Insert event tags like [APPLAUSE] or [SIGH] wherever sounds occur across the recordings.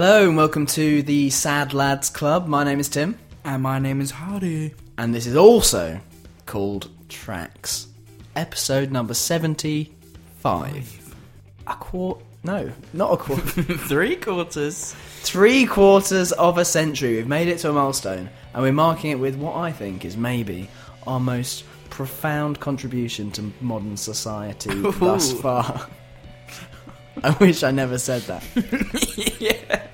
Hello and welcome to the Sad Lads Club. My name is Tim, And my name is Harry. and this is also called Tracks, episode number seventy-five. A quart? No, not a quarter. [LAUGHS] Three quarters. Three quarters of a century. We've made it to a milestone, and we're marking it with what I think is maybe our most profound contribution to modern society [LAUGHS] thus far. I wish I never said that. [LAUGHS] yeah.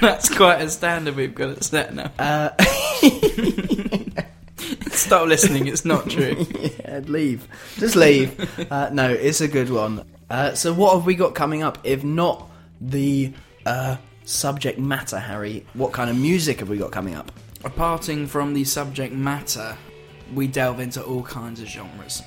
That's quite a standard we've got it set now. Uh, [LAUGHS] Stop listening, it's not true. [LAUGHS] yeah, leave. Just leave. Uh, no, it's a good one. Uh, so, what have we got coming up? If not the uh, subject matter, Harry, what kind of music have we got coming up? Aparting from the subject matter, we delve into all kinds of genres.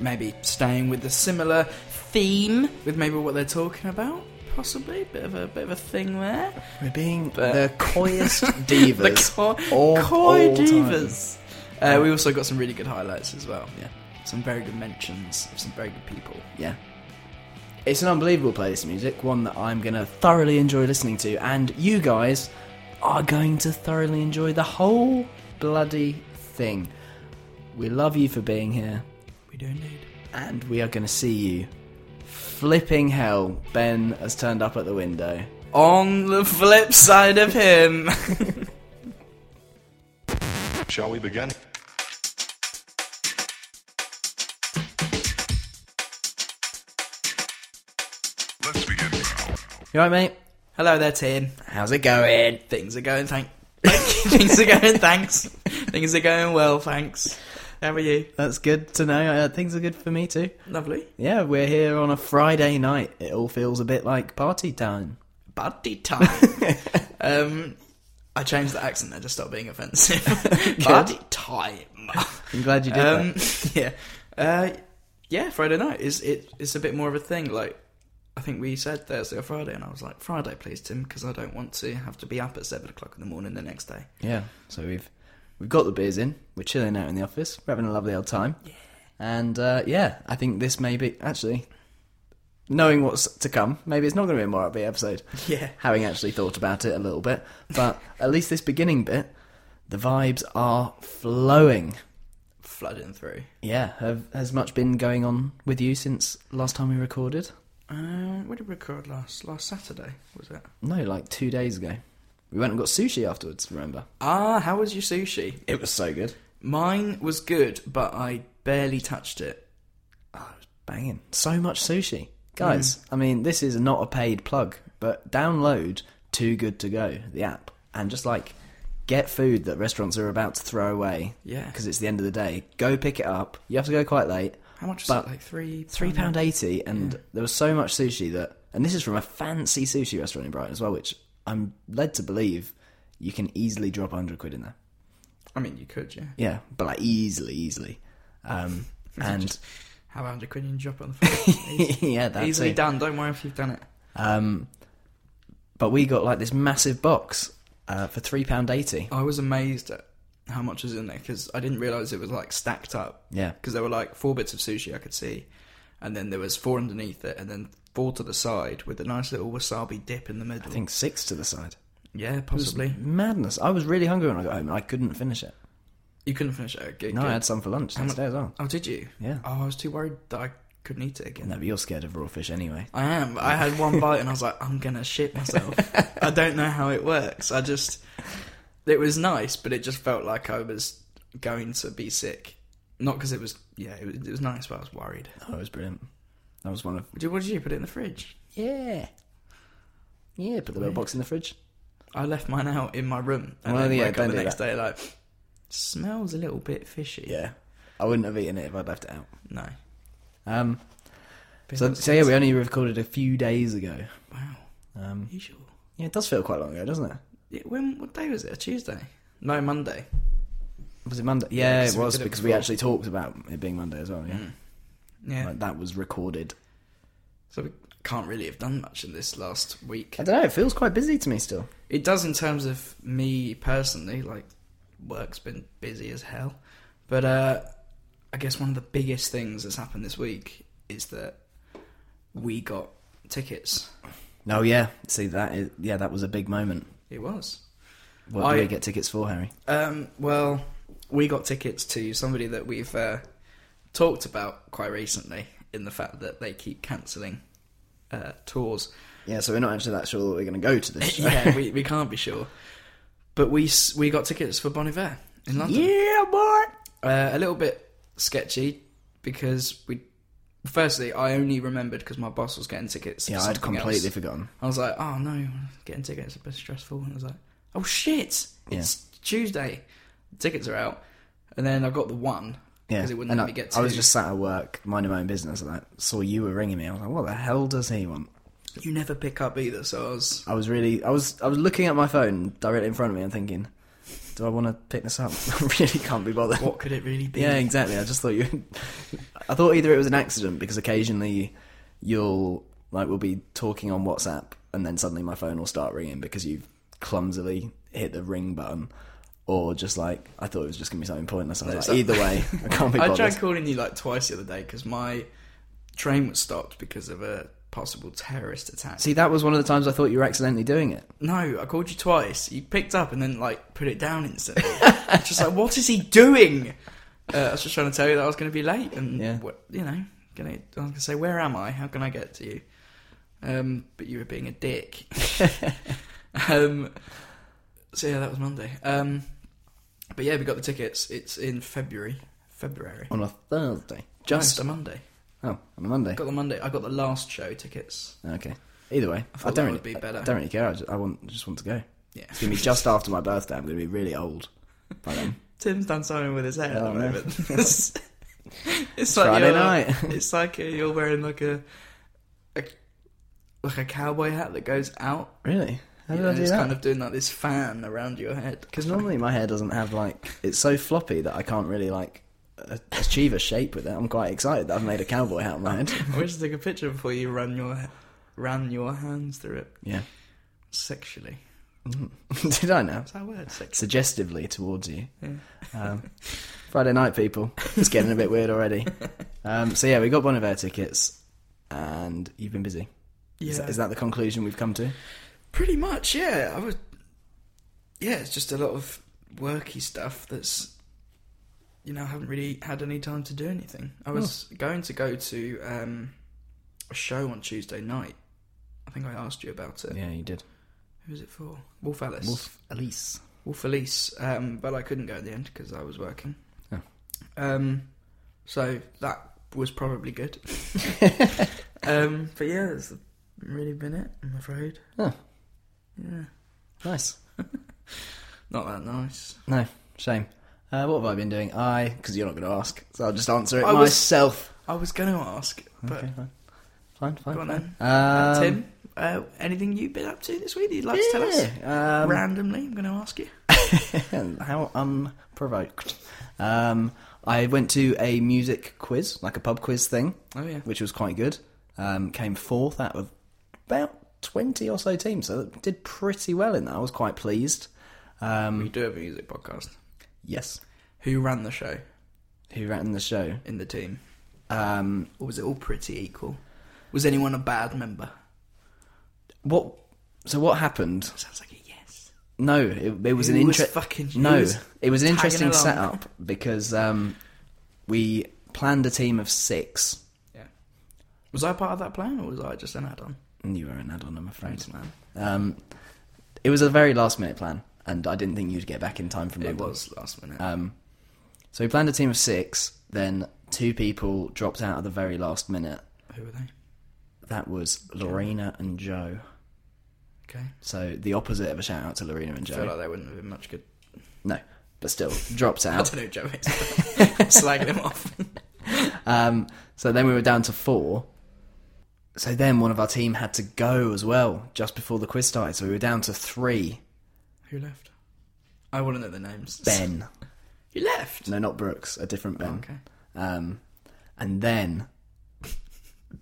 Maybe staying with the similar theme with maybe what they're talking about. Possibly, bit of a bit of a thing there. We're being But- the coyest [LAUGHS] divas. the coy, of coy all time. divas. Uh, we also got some really good highlights as well. Yeah, some very good mentions of some very good people. Yeah. It's an unbelievable playlist of music, one that I'm going to thoroughly enjoy listening to, and you guys are going to thoroughly enjoy the whole bloody thing. We love you for being here, We do indeed. and we are going to see you. Flipping hell, Ben has turned up at the window. On the flip side of him. [LAUGHS] Shall we begin? Let's begin. You alright, mate? Hello there, Tim. How's it going? Things are going thank. [LAUGHS] Things are going thanks. Things are going well, thanks. How are you? That's good to know. Uh, things are good for me too. Lovely. Yeah, we're here on a Friday night. It all feels a bit like party time. Party time. [LAUGHS] um, I changed the accent there to stop being offensive. [LAUGHS] [LAUGHS] party time. I'm glad you did that. Um, yeah, uh, yeah. Friday night is it? It's a bit more of a thing. Like I think we said Thursday or Friday, and I was like Friday, please, Tim, because I don't want to have to be up at seven o'clock in the morning the next day. Yeah, so we've we've got the beers in. We're chilling out in the office. We're having a lovely old time. And uh, yeah, I think this may be actually knowing what's to come. Maybe it's not going to be a more upbeat episode. Yeah. having actually thought about it a little bit, but at least this beginning bit, the vibes are flowing. Flooding through. Yeah, have, has much been going on with you since last time we recorded? Um, what did we record last? Last Saturday was it? No, like two days ago. We went and got sushi afterwards. Remember? Ah, how was your sushi? It was so good. Mine was good, but I barely touched it. Oh, it was banging. So much sushi. Guys, I mean, this is not a paid plug, but download Too Good To Go, the app, and just like get food that restaurants are about to throw away. Yeah. Because it's the end of the day. Go pick it up. You have to go quite late. How much was But it? Like three. Three pound eighty, and there was so much sushi that, and this is from a fancy sushi restaurant in Brighton as well, which I'm led to believe you can easily drop hundred quid in there. I mean, you could, yeah. Yeah, but like easily, easily. Um, [LAUGHS] and How about you couldn't drop it on the phone? [LAUGHS] yeah, that's Easily it. done. Don't worry if you've done it. Um, but we got like this massive box uh, for three pound eighty. I was amazed at how much was in there because I didn't realize it was like stacked up. Yeah, Because there were like four bits of sushi I could see, and then there was four underneath it, and then four to the side with a nice little wasabi dip in the middle. I think six to the side. yeah, possibly. madness. I was really hungry when I got home. and I couldn't finish it. You couldn't finish it. Okay, No, good. I had some for lunch day as well. Oh, did you? Yeah. Oh, I was too worried that I couldn't eat it again. No, but you're scared of raw fish anyway. I am. I had one bite and I was like, I'm gonna shit myself. I don't know how it works. I just, it was nice, but it just felt like I was going to be sick. Not because it was, yeah, it was, it was nice, but I was worried. Oh, it was brilliant. That was one of Did- What did you put it in the fridge? yeah, yeah. Put the little box in the fridge. I left mine out in my room and Well, then yeah, don't up the do next that. day like, smells a little bit fishy. Yeah, I wouldn't have eaten it if I'd left it out. No. Um, so, so yeah, we only recorded a few days ago. Wow. Um, you sure? yeah, it does feel quite long ago, doesn't it? Yeah, when? What day was it? A Tuesday? No, Monday. Was it Monday? Yeah, Yeah, 'cause it we was did it because we before. actually talked about it being Monday as well. Yeah, Mm. Yeah. like, that was recorded. So we can't really have done much in this last week. I don't know. It feels quite busy to me still. It does in terms of me personally, like work's been busy as hell. But uh I guess one of the biggest things that's happened this week is that we got tickets Oh yeah, see that is yeah that was a big moment. It was. What I- did we get tickets for, Harry? Um, well, we got tickets to somebody that we've uh, talked about quite recently in the fact that they keep cancelling uh, tours. Yeah, so we're not actually that sure that we're going to go to this show. [LAUGHS] yeah, we, we can't be sure. But we we got tickets for Bon Iver in London. yeah, boy. Uh, a little bit sketchy because we. Firstly, I only remembered because my boss was getting tickets. Yeah, I'd completely else. forgotten. I was like, oh no, getting tickets is a bit stressful. And I was like, oh shit, it's Tuesday. Tickets are out. And then I got the one Yeah, because it wouldn't let I, me get I was just sat at work, minding my own business, and I saw you were ringing me. I was like, "What the hell does he want?" You never pick up either, so I was. I was really, I was, I was looking at my phone directly in front of me and thinking, "Do I want to pick this up?" [LAUGHS] I really can't be bothered. What could it really be? Yeah, exactly. I just thought you. [LAUGHS] I thought either it was an accident because occasionally you'll like we'll be talking on WhatsApp and then suddenly my phone will start ringing because you've clumsily hit the ring button, or just like I thought it was just gonna be something pointless. I was like, either way, I can't be I tried calling you like twice the other day because my train was stopped because of a possible terrorist attack. See, that was one of the times I thought you were accidentally doing it. no, I called you twice. You picked up and then like put it down instantly. [LAUGHS] just like, what is he doing? Uh, I was just trying to tell you that I was going to be late, and Yeah. you know, gonna, I was going to say, where am I? How can I get to you? Um, but you were being a dick. [LAUGHS] [LAUGHS] um, so yeah, that was Monday. Um, but yeah, we got the tickets. It's in February. February. on a Thursday. Just a Monday. oh, on a Monday. Got the Monday. I got the last show tickets. Okay. Either way, I I, don't really, be better. I don't really care. I just, I want, just want to go. Yeah. It's gonna be just after my birthday. I'm gonna be really old by then. [LAUGHS] Tim's done something with his hair at the moment. it's [LAUGHS] [LAUGHS] it's like Friday you're, night. It's like you're wearing like a, a like a cowboy hat that goes out. Really? How did I do it's that? kind of doing like this fan around your head. Because normally my hair doesn't have like it's so floppy that I can't really like a- achieve a shape with it. I'm quite excited that I've made a cowboy hat on my head. [LAUGHS] I wish to take a picture before you run your ran your hands through it Yeah. sexually. [LAUGHS] Did I now? What's that word? Suggestively towards you. Yeah. Um, Friday night, people. It's getting a bit weird already. [LAUGHS] Um, so yeah, we got Bon Iver tickets, and you've been busy. Is, Yeah. is that the conclusion we've come to? Pretty much, yeah. I would. Yeah, it's just a lot of worky stuff that's. You know, I haven't really had any time to do anything. I was going to go to um, a show on Tuesday night. I think I asked you about it. Yeah, you did. Who was it for? Wolf Alice. Wolf Alice. Wolf Alice. Um, but I couldn't go at the end because I was working. Oh. Um, so that was probably good. [LAUGHS] um, but yeah, that's really been it. I'm afraid. Oh. Yeah. Nice. [LAUGHS] Not that nice. No, shame. Uh, what have I been doing? I, because you're not going to ask, so I'll just answer it I was- myself. I was going to ask, but okay, fine. Fine, fine. go on fine. then. Uh, Um, Tim, uh, anything you've been up to this week that you'd like to tell us? yeah, um, Randomly, I'm going to ask you. [LAUGHS] How unprovoked. Um, I went to a music quiz, like a pub quiz thing, Oh yeah. which was quite good. Um, came fourth out of about 20 or so teams, so it did pretty well in that. I was quite pleased. Um, We do have a music podcast. yes. Who ran the show Who ran the show? in the team? Um, Or was it all pretty equal? Was anyone a bad member? what? So what happened? Sounds like a yes. No, it, it was Who an interesting. No, was it was an interesting along? setup because um, we planned a team of six. Yeah. Was I part of that plan, or was I just an add-on? You were an add-on, I'm afraid. Thanks, man. Um, it was a very last-minute plan, and I didn't think you'd get back in time from It was last minute. Um, so we planned a team of six. Then two people dropped out at the very last minute. Who were they? That was Lorena and Joe. Okay. So the opposite of a shout out to Lorena and Joe. I feel like they wouldn't have been much good. no, but still dropped [LAUGHS] out. I don't know, Joe. is, [LAUGHS] Slagging him off. [LAUGHS] Um, so then we were down to four. So then one of our team had to go as well just before the quiz started. So we were down to three. Who left? I want to know the names. Ben, [LAUGHS] You left. no, not Brooks, a different Ben. Okay. Um, and then,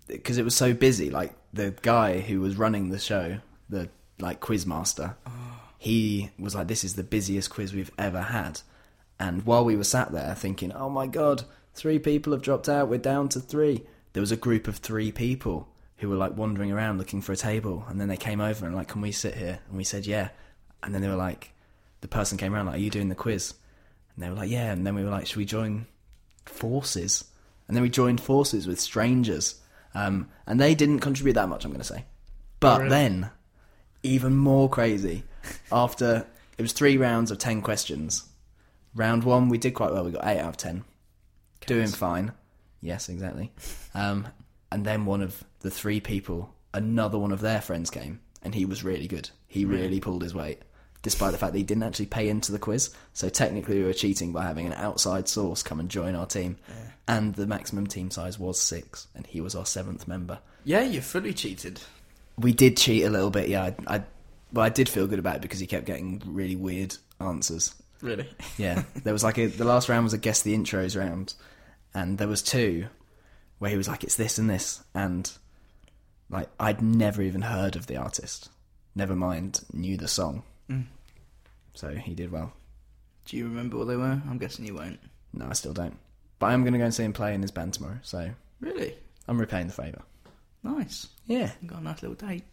because it was so busy, like the guy who was running the show, the like quiz master, he was like, "This is the busiest quiz we've ever had." And while we were sat there thinking, "Oh my god, three people have dropped out. We're down to three. There was a group of three people who were like wandering around looking for a table, and then they came over and like, "Can we sit here?" And we said, "Yeah." And then they were like, the person came around like, "Are you doing the quiz?" And they were like, "Yeah." And then we were like, "Should we join forces?" And then we joined forces with strangers, um, and they didn't contribute that much. I'm going to say, but really? then even more crazy after it was three rounds of 10 questions round one we did quite well we got 8 out of 10 doing fine yes exactly um, and then one of the three people another one of their friends came and he was really good he really pulled his weight despite the fact that he didn't actually pay into the quiz so technically we were cheating by having an outside source come and join our team and the maximum team size was six and he was our seventh member Yeah, you fully cheated. we did cheat a little bit. Yeah, I, I well, I did feel good about it because he kept getting really weird answers. Really? Yeah, there was like a the last round was a guess the intros round, and there was two where he was like, "It's this and this," and like I'd never even heard of the artist. Never mind, knew the song. Mm. So he did well. Do you remember what they were? I'm guessing you won't. No, I still don't. But I am going to go and see him play in his band tomorrow. So Really? I'm repaying the favour. Nice. Yeah, You got a nice little date.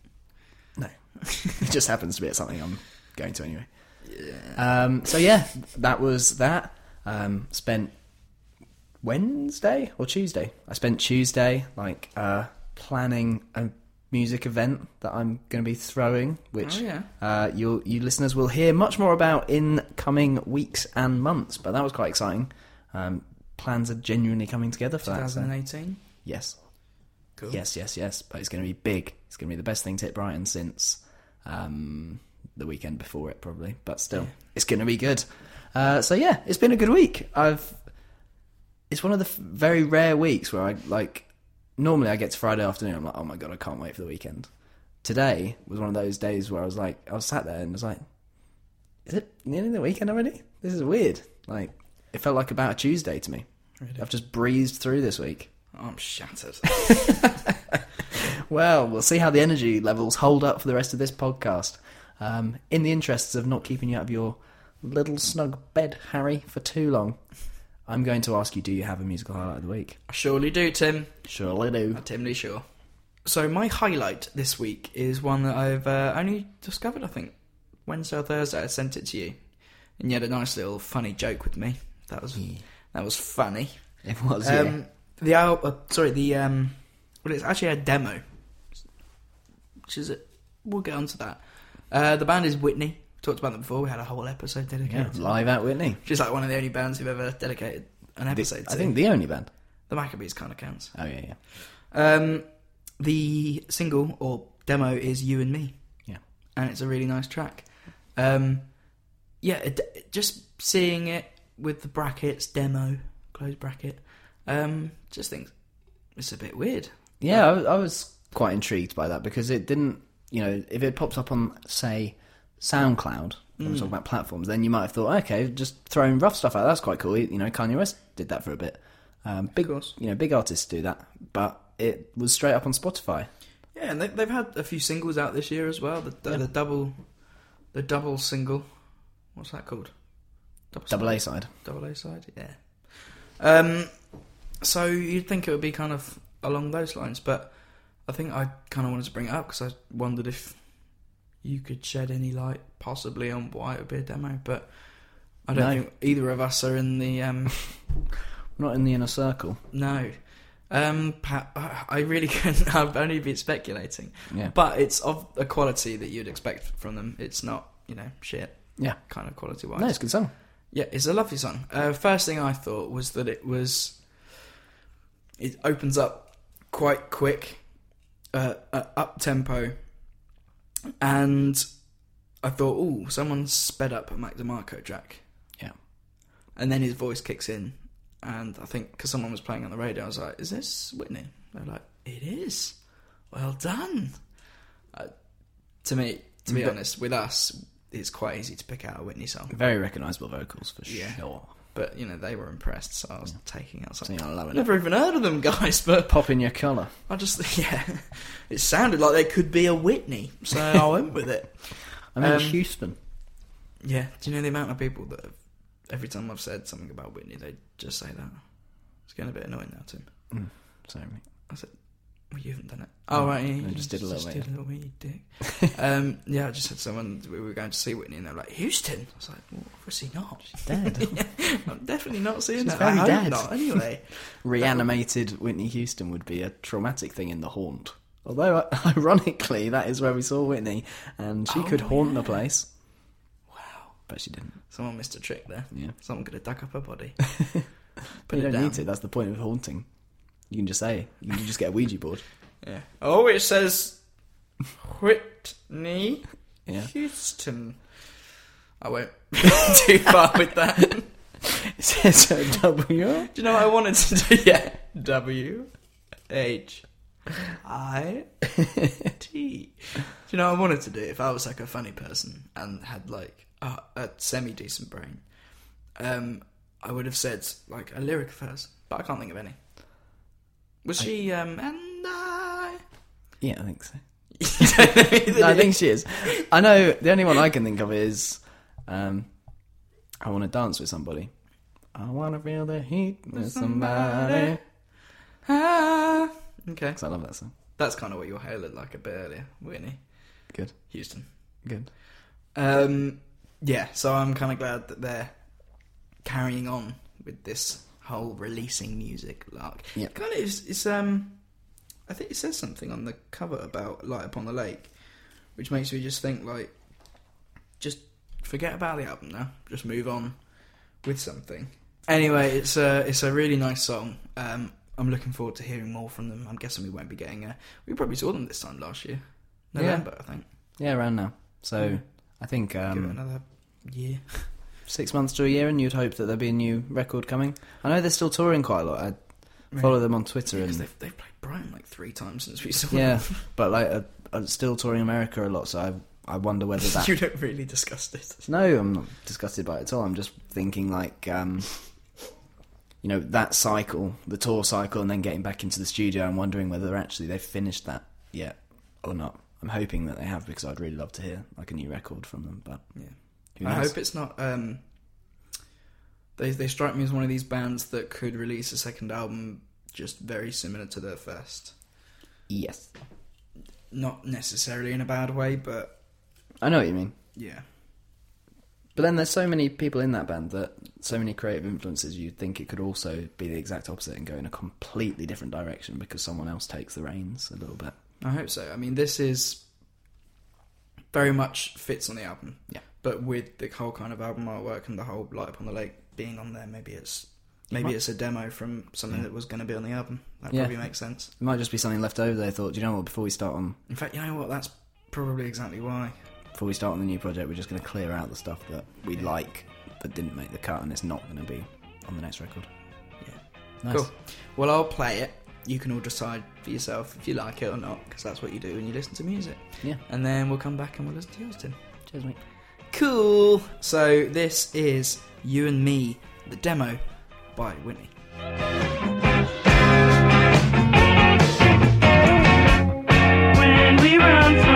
no, [LAUGHS] [LAUGHS] it just happens to be at something I'm going to anyway. Yeah. Um, so yeah, that was that. Um, spent Wednesday or Tuesday. I spent Tuesday like uh, planning a music event that I'm going to be throwing, which Oh, yeah. uh, you you listeners will hear much more about in coming weeks and months. But that was quite exciting. Um, plans are genuinely coming together for that. so- 2018. Yes, Cool. yes, yes, yes. But it's going to be big. It's going to be the best thing to hit Brighton since um, the weekend before it, probably. But still, Yeah. it's going to be good. Uh, so yeah, it's been a good week. I've. It's one of the f- very rare weeks where I like. Normally, I get to Friday afternoon. I'm like, oh my god, I can't wait for the weekend. Today was one of those days where I was like, I was sat there and I was like, is it nearly the weekend already? This is weird. Like, it felt like about a Tuesday to me. Really? I've just breezed through this week. I'm shattered. [LAUGHS] Well, we'll see how the energy levels hold up for the rest of this podcast. Um, in the interests of not keeping you out of your little snug bed, Harry, for too long, I'm going to ask you: Do you have a musical highlight of the week? I surely do, Tim. Surely do. I'm Tim Lee Shaw. So my highlight this week is one that I've uh, only discovered. I think Wednesday or Thursday. I sent it to you, and you had a nice little funny joke with me. That was that was funny. It was. Um, the al- uh, sorry, the um, well, it's actually a demo, which is it. We'll get onto that. Uh, the band is Whitney. Talked about them before. We had a whole episode yeah, dedicated. to live at Whitney. She's like one of the only bands who've ever dedicated an The- episode. I think the only band. the Maccabees kind of counts. Oh yeah, yeah. Um, the single or demo is "You and Me." Yeah. and it's a really nice track. Um, yeah, it, just seeing it with the brackets demo close bracket. Um, just think it's a bit weird. Yeah, I, I was quite intrigued by that because it didn't. You know, if it pops up on say SoundCloud, when we're Mm. talking about platforms, then you might have thought, okay, just throwing rough stuff out. That's quite cool. You know, Kanye West did that for a bit. Um, big, you know, big artists do that, but it was straight up on Spotify. Yeah, and they, they've had a few singles out this year as well. The, the, Yeah. the double, the double single. What's that called? Double A side. double A side. Yeah. Um, so you'd think it would be kind of along those lines, but I think I kind of wanted to bring it up because I wondered if you could shed any light, possibly, on why it would be a demo. But I don't No. think either of us are in the um, [LAUGHS] Not in the inner circle. no. Um, I really [LAUGHS] couldn't. I've only been speculating, Yeah, but it's of a quality that you'd expect from them. It's not, you know, shit yeah. kind of quality wise. No, it's a good song. Yeah, it's a lovely song. Uh, first thing I thought was that it was. It opens up quite quick, uh, uh, up tempo, and I thought, oh, someone's sped up a Mac DeMarco track. Yeah. And then his voice kicks in, and I think because someone was playing on the radio, I was like, "Is this Whitney?" They're like, "It is." Well done. Uh, to me, to be But- honest, with us, it's quite easy to pick out a Whitney song. Very recognisable vocals for Yeah. sure. But you know they were impressed, so I was taking out something. I love it. never even heard of them, guys. [LAUGHS] But Pop in your colour. I just [LAUGHS] yeah, it sounded like they could be a Whitney, so I went with it. [LAUGHS] I'm in Um, Houston. Yeah, do you know the amount of people that have, every time I've said something about Whitney, they just say that. It's getting a bit annoying now, Tim. Sorry, mate. I said, Well, you haven't done it. Oh, right. Yeah, I just did a little bit, Did a little you dick. [LAUGHS] um, yeah, I just had someone, we were going to see Whitney, and they were like, Houston. I was like, well, obviously not. She's Dead. [LAUGHS] I'm definitely not seeing She's that. very I dead. not, anyway. [LAUGHS] Reanimated Whitney Houston would be a traumatic thing in The Haunt. Although, uh, ironically, that is where we saw Whitney, and she Oh, could haunt the place, wow. but she didn't. Someone missed a trick there. Yeah. Someone could have dug up her body. But you don't down. need to. That's the point of haunting. You can just say. You can just get a Ouija board. [LAUGHS] Yeah. Oh, it says Whitney Yeah. Houston. I won't [LAUGHS] too far with that. Do [LAUGHS] It says a W. you know what I wanted to do? Yeah. W H I T. Do you know what I wanted to do if I was like a funny person and had like a, a semi decent brain? Um, I would have said like a lyric of hers, but I can't think of any. Was she um and I? Yeah, I think so. [LAUGHS] You don't know either, No, I think she is. I know the only one I can think of is um, I want to dance with somebody. I want to feel the heat with somebody. Ah, okay. 'Cause I love that song. That's kind of what your hair looked like a bit earlier, Whitney Good, Houston. good. Um, yeah, so I'm kind of glad that they're carrying on with this whole releasing music lark. Yeah. kind of is. It's um, I think it says something on the cover about Light Upon the Lake, which makes me just think like, just forget about the album now. Just move on with something. Anyway, it's a it's a really nice song. Um, I'm looking forward to hearing more from them. I'm guessing we won't be getting. A, we probably saw them this time last year, Yeah. November, I think. Yeah, around now. So I think Give it um, another year. [LAUGHS] six months to a year, and you'd hope that there'd be a new record coming. I know they're still touring quite a lot. I follow them on Twitter, Because and they've, they've played Brighton like three times since we saw yeah, them. [LAUGHS] but like uh, uh, still touring America a lot. So I I wonder whether [LAUGHS] that you don't really discuss it. No, I'm not disgusted by it at all. I'm just thinking like, um, you know, that cycle, the tour cycle, and then getting back into the studio. I'm wondering whether actually they've finished that yet or not. I'm hoping that they have because I'd really love to hear like a new record from them. But Yeah. I hope it's not. Um, they they strike me as one of these bands that could release a second album just very similar to their first. yes, Not necessarily in a bad way, but I know what you mean. yeah. But then there's so many people in that band that so many creative influences. You'd think it could also be the exact opposite and go in a completely different direction because someone else takes the reins a little bit. I hope so. I mean, this is very much fits on the album. Yeah. But with the whole kind of album artwork and the whole Light Upon the Lake being on there, maybe it's maybe it's a demo from something Yeah. that was going to be on the album. That Yeah. probably makes sense. It might just be something left over. They thought, "Do you know what? Before we start on In fact, you know what? That's probably exactly why. before we start on the new project, we're just going to clear out the stuff that we like but didn't make the cut, and it's not going to be on the next record. Yeah. Nice. Cool. Well, I'll play it. You can all decide for yourself if you like it or not, because that's what you do when you listen to music. Yeah. And then we'll come back and we'll listen to yours, Tim. Cheers, mate. Cool. So this is You and Me, the demo by Whitney. when we run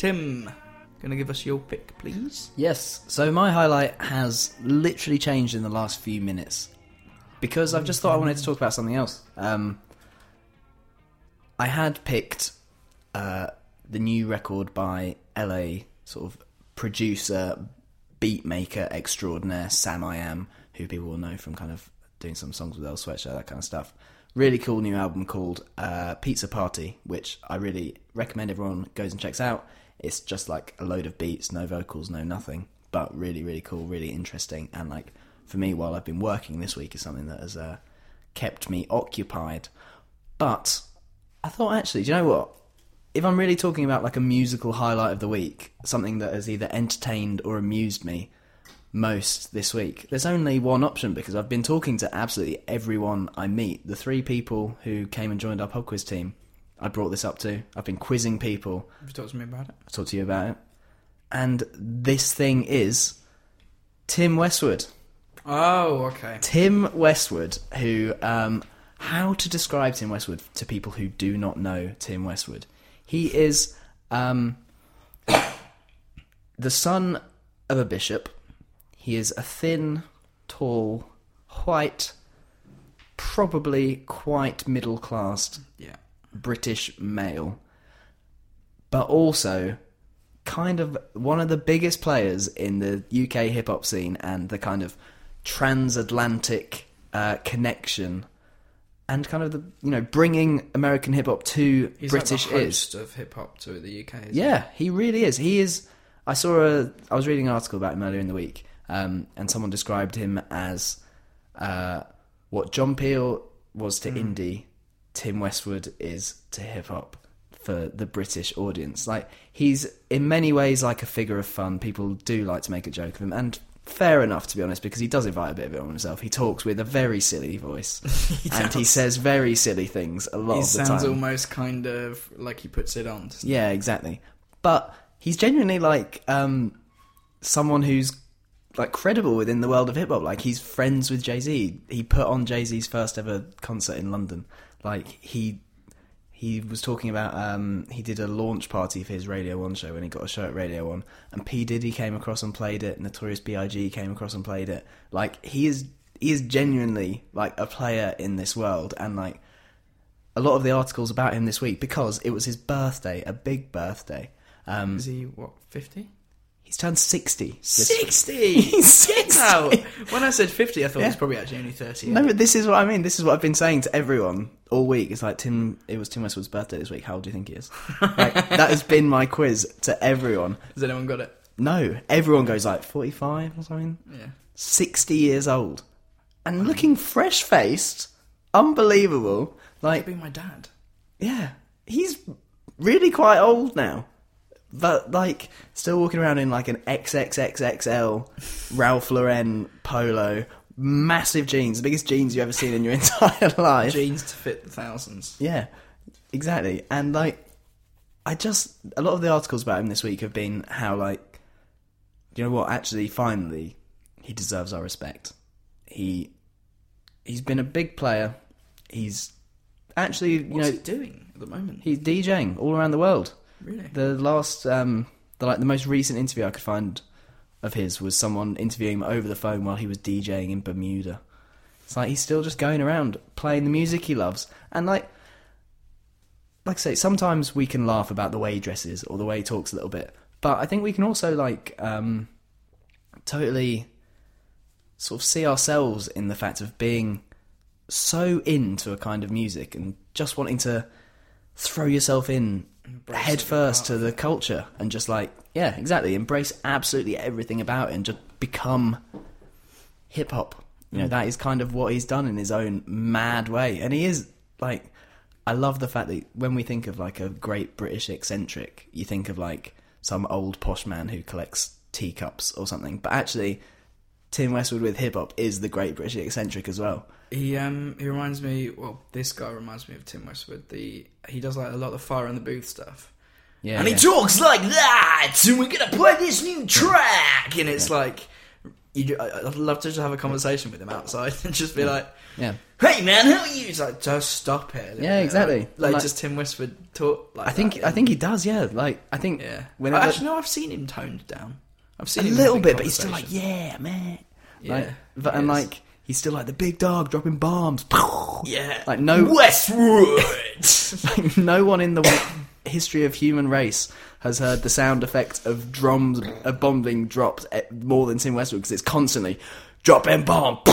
Tim, gonna give us your pick, please? Yes. So my highlight has literally changed in the last few minutes because I've just thought I wanted to talk about something else. Um, I had picked uh, the new record by LA sort of producer, beat maker extraordinaire Samiyam, who people will know from kind of doing some songs with Earl Sweatshirt, that kind of stuff. Really cool new album called uh, Pizza Party, which I really recommend everyone goes and checks out. It's just like a load of beats, no vocals, no nothing, but really, really cool, really interesting. And like for me, while I've been working this week, is something that has uh, kept me occupied. But I thought actually, do you know what? If I'm really talking about like a musical highlight of the week, something that has either entertained or amused me, most this week. There's only one option because I've been talking to absolutely everyone I meet. The three people who came and joined our pub quiz team, I brought this up to. I've been quizzing people. Have you talked to me about it? I'll talk to you about it. And this thing is Tim Westwood. Oh, okay. Tim Westwood, who, um, how to describe Tim Westwood to people who do not know Tim Westwood? He is um, [COUGHS] the son of a bishop. He is a thin, tall, white, probably quite middle class Yeah. British male, but also kind of one of the biggest players in the UK hip hop scene and the kind of transatlantic uh, connection and kind of the you know bringing American hip hop to He's British like the is. of hip hop to the UK. Yeah, he really is. He is. I saw a. I was reading an article about him earlier in the week, um, and someone described him as uh, what John Peel was to indie, Tim Westwood is to hip hop for the British audience. Like he's in many ways like a figure of fun. People do like to make a joke of him, and fair enough to be honest, because he does invite a bit of it on himself. He talks with a very silly voice, [LAUGHS] and he says very silly things a lot He of the sounds time. almost kind of like he puts it on. Yeah, exactly. But he's genuinely like um, someone who's like credible within the world of hip hop. Like he's friends with Jay Z. He put on Jay Z's first ever concert in London. Like he he was talking about um, he did a launch party for his Radio One show when he got a show at Radio One, and P Diddy came across and played it. Notorious B.I.G. came across and played it. Like he is he is genuinely like a player in this world, and like a lot of the articles about him this week because it was his birthday, a big birthday. Um, Is he what fifty? He's turned sixty. this- Sixty. [LAUGHS] He's Get 60. out. When I said fifty, I thought was probably actually only thirty. No, but this is what I mean. This is what I've been saying to everyone all week. It's like Tim. It was Tim Westwood's birthday this week. How old do you think he is? like, [LAUGHS] that has been my quiz to everyone. Has anyone got it? No, everyone goes like forty-five or something. Yeah. Sixty years old, and looking fresh-faced, unbelievable. Like Could be my dad. Yeah, he's really quite old now, but like still walking around in like an XXXXL Ralph Lauren polo, massive jeans, the biggest jeans you've ever seen in your [LAUGHS] entire life. Jeans to fit the thousands. Yeah, exactly. And like, I just a lot of the articles about him this week have been how like, you know what? Actually, finally, he deserves our respect. He he's been a big player. He's actually you What's know he doing at the moment? He's DJing all around the world. Really? The last, um, the like the most recent interview I could find of his was someone interviewing him over the phone while he was DJing in Bermuda. It's like he's still just going around playing the music he loves, and like, like I say, sometimes we can laugh about the way he dresses or the way he talks a little bit, but I think we can also like um, totally sort of see ourselves in the fact of being so into a kind of music and just wanting to throw yourself in Embrace head first to the culture and just like yeah exactly. Embrace absolutely everything about it and just become hip hop you Mm. know that is kind of what he's done in his own mad way. And he is like i love the fact that when we think of like a great british eccentric you think of like some old posh man who collects teacups or something. But actually tim westwood with hip hop is the great british eccentric as well He um he reminds me. Well, this guy reminds me of Tim Westwood. The he does like a lot of fire in the booth stuff. yeah and he talks like that, and we're gonna play this new track, and it's like, you, I'd love to just have a conversation with him outside [LAUGHS] and just be like, yeah "Hey man, how are you?" It's like, just stop it. Yeah, bit. exactly. Like, like Like- just Tim Westwood talk. Like I think that. I think he does. Yeah, like I think yeah. whenever Actually, no, I've seen him toned down. I've a seen him little bit, but he's still like, yeah, man. Yeah, like, but, and like he's still like the big dog dropping bombs. [LAUGHS] yeah, like no, Westwood. [LAUGHS] like no one in the history of human race has heard the sound effect of drums of bomb being dropped eh, more than Tim Westwood because it's constantly dropping bomb. [LAUGHS]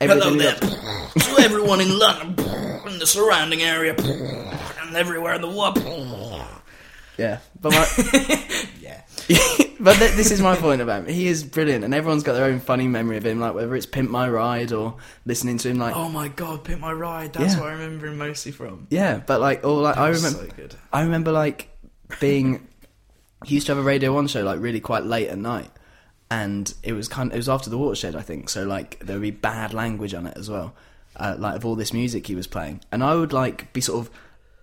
Hello there to everyone in London and the surrounding area and everywhere in the world. Yeah, but my, Yeah. [LAUGHS] but th- this is my point about him. He is brilliant, and everyone's got their own funny memory of him. Like whether it's "Pimp My Ride" or listening to him, like Oh my god, Pimp My Ride. That's Yeah. what I remember him mostly from. yeah. But like, all like I remember, so. I remember like being. He used to have a Radio One show like really quite late at night, and it was kind. Of, It was after the watershed, I think. So like there would be bad language on it as well, uh, like of all this music he was playing, and I would like be sort of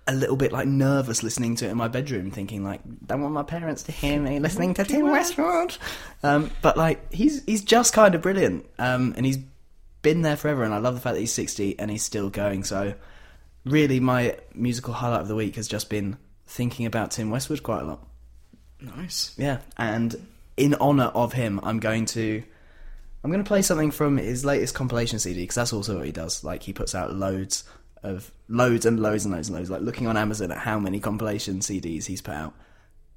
a little bit like nervous listening to it in my bedroom, thinking like, don't want my parents to hear me listening to Tim Westwood. Um, but like he's he's just kind of brilliant, um, and he's been there forever, and I love the fact that he's sixty and he's still going. So really, my musical highlight of the week has just been thinking about Tim Westwood quite a lot. Nice. Yeah, and in honor of him, I'm going to I'm going to play something from his latest compilation CD because that's also what he does. Like he puts out loads of loads and loads and loads and loads. Like looking on Amazon at how many compilation CDs he's put out,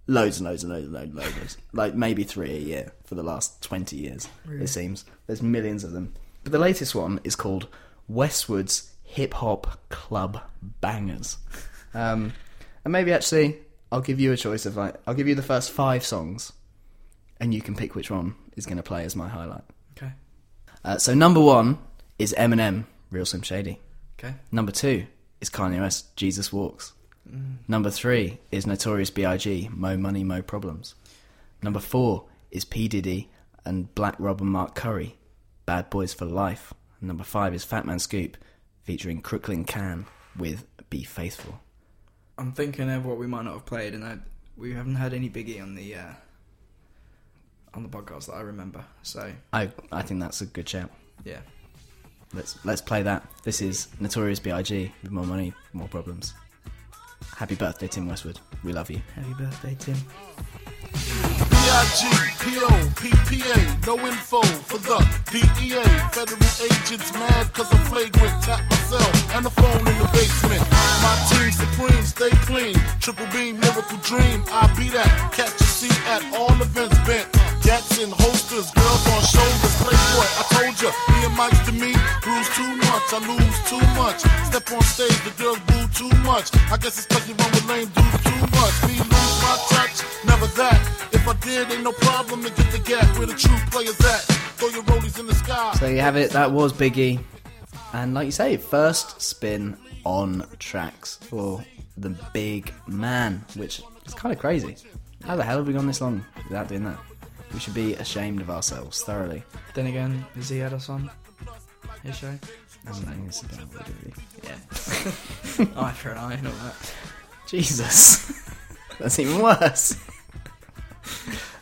loads and loads and loads and loads, and loads. [LAUGHS] like maybe three a year for the last twenty years. It seems there's millions of them. But the latest one is called Westwood's Hip Hop Club Bangers. [LAUGHS] Um, and maybe actually, I'll give you a choice of like I'll give you the first five songs, and you can pick which one is going to play as my highlight. Okay. Uh, so number one is Eminem, Real Slim Shady. Okay. Number two is Kanye West, Jesus Walks. Number three is Notorious B.I.G., Mo Money, Mo Problems. Number four is P. Diddy and Black Rob and Mark Curry, Bad Boys for Life. And number five is Fat Man Scoop, featuring Crooklyn Clan with Be Faithful. I'm thinking of what we might not have played, and I, we haven't had any Biggie on the uh, on the podcast that I remember. So I I think that's a good shout. yeah, Let's let's play that. This is Notorious B.I.G. with More Money, More Problems. Happy birthday, Tim Westwood. We love you. happy birthday, Tim. B-I-G-P-O, PPA, no info for the DEA. Federal agents mad cause I'm flagrant. Tap myself and the phone in the basement. My team supreme, stay clean. Triple beam, miracle dream. I be that. Catch a seat at all events bent. Gats in holsters, girls on shoulders. Playboy, I told ya. Me and Mike's to me, bruise too much. I lose too much. Step on stage, the girls boo too much. I guess it's cause you run with lame dudes too much. Me lose my touch, never that. If I did, ain't no problem to get the gap where the true players at. Throw your rollies in the sky. So you have it. That was Biggie, and like you say, first spin on tracks for the big man, which is kind of crazy. How the hell have we gone this long without doing that? We should be ashamed of ourselves thoroughly. Then again, has he had us on his show? I don't know, it's a bit of a Yeah. [LAUGHS] eye for an eye and all that. Jesus, [LAUGHS] that's even worse.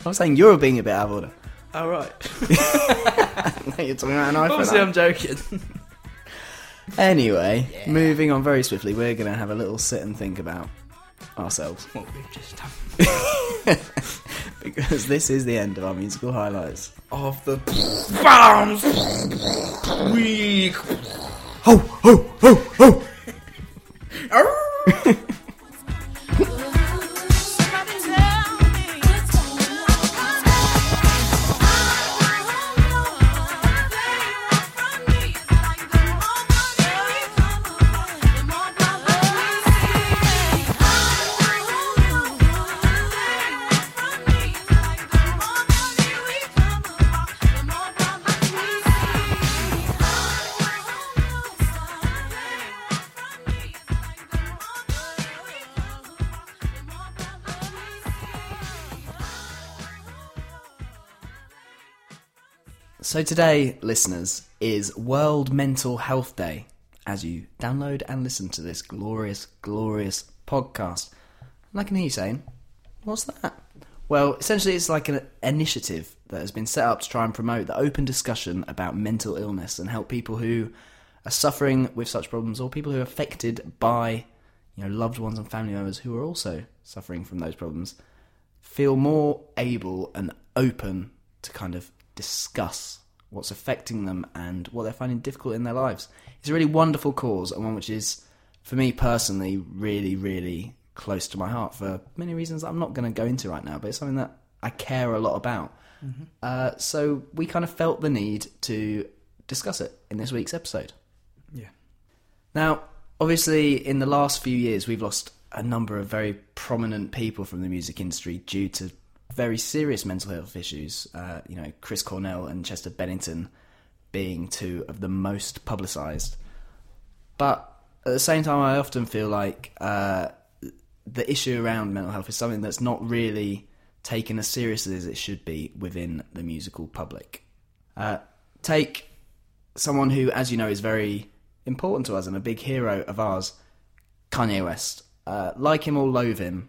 I'm saying you're being a bit out of order. All right. [LAUGHS] You're talking about an eye for an Obviously. I'm joking. Anyway, moving on very swiftly, we're going to have a little sit and think about ourselves what we've just done. Because this is the end of our musical highlights. Of the bombs week. Ho ho ho ho! [LAUGHS] So today, listeners, is World Mental Health Day. As you download and listen to this glorious, glorious podcast, and I can hear you saying, "What's that?" Well, essentially, it's like an initiative that has been set up to try and promote the open discussion about mental illness and help people who are suffering with such problems or people who are affected by, you know, loved ones and family members who are also suffering from those problems feel more able and open to kind of discuss what's affecting them and what they're finding difficult in their lives. It's a really wonderful cause and one which is, for me personally, really, really close to my heart for many reasons I'm not going to go into right now, but it's something that I care a lot about. Uh, so we kind of felt the need to discuss it in this week's episode. Yeah. Now, obviously, in the last few years, we've lost a number of very prominent people from the music industry due to very serious mental health issues. Uh, you know, Chris Cornell and Chester Bennington being two of the most publicised. But at the same time, I often feel like uh, the issue around mental health is something that's not really taken as seriously as it should be within the musical public. Uh, take someone who, as you know, is very important to us and a big hero of ours, Kanye West. Uh, like him or loathe him,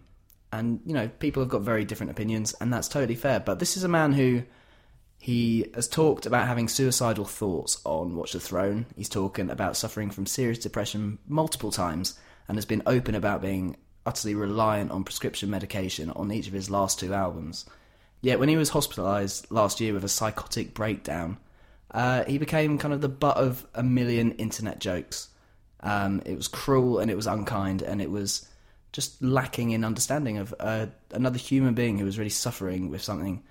and you know, people have got very different opinions, and that's totally fair. But this is a man who he has talked about having suicidal thoughts on Watch the Throne. He's talking about suffering from serious depression multiple times, and has been open about being utterly reliant on prescription medication on each of his last two albums. Yet, when he was hospitalised last year with a psychotic breakdown, uh, he became kind of the butt of a million internet jokes. Um, it was cruel and it was unkind and it was just lacking in understanding of uh, another human being who was really suffering with something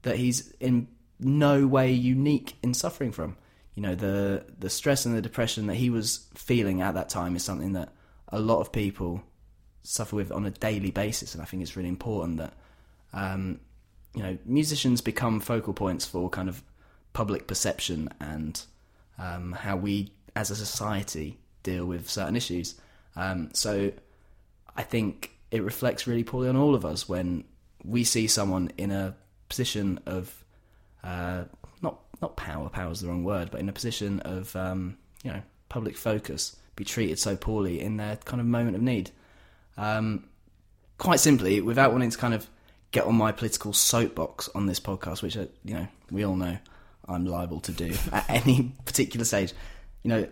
that he's in no way unique in suffering from. You know, the the stress and the depression that he was feeling at that time is something that a lot of people suffer with on a daily basis, and I think it's really important that um, you know musicians become focal points for kind of public perception and um, how we as a society deal with certain issues. Um, so I think it reflects really poorly on all of us when we see someone in a position of uh, not not power. Power is the wrong word, but in a position of um, you know public focus, be treated so poorly in their kind of moment of need. Um, quite simply, without wanting to kind of get on my political soapbox on this podcast, which uh, you know we all know I'm liable to do [LAUGHS] at any particular stage. You know,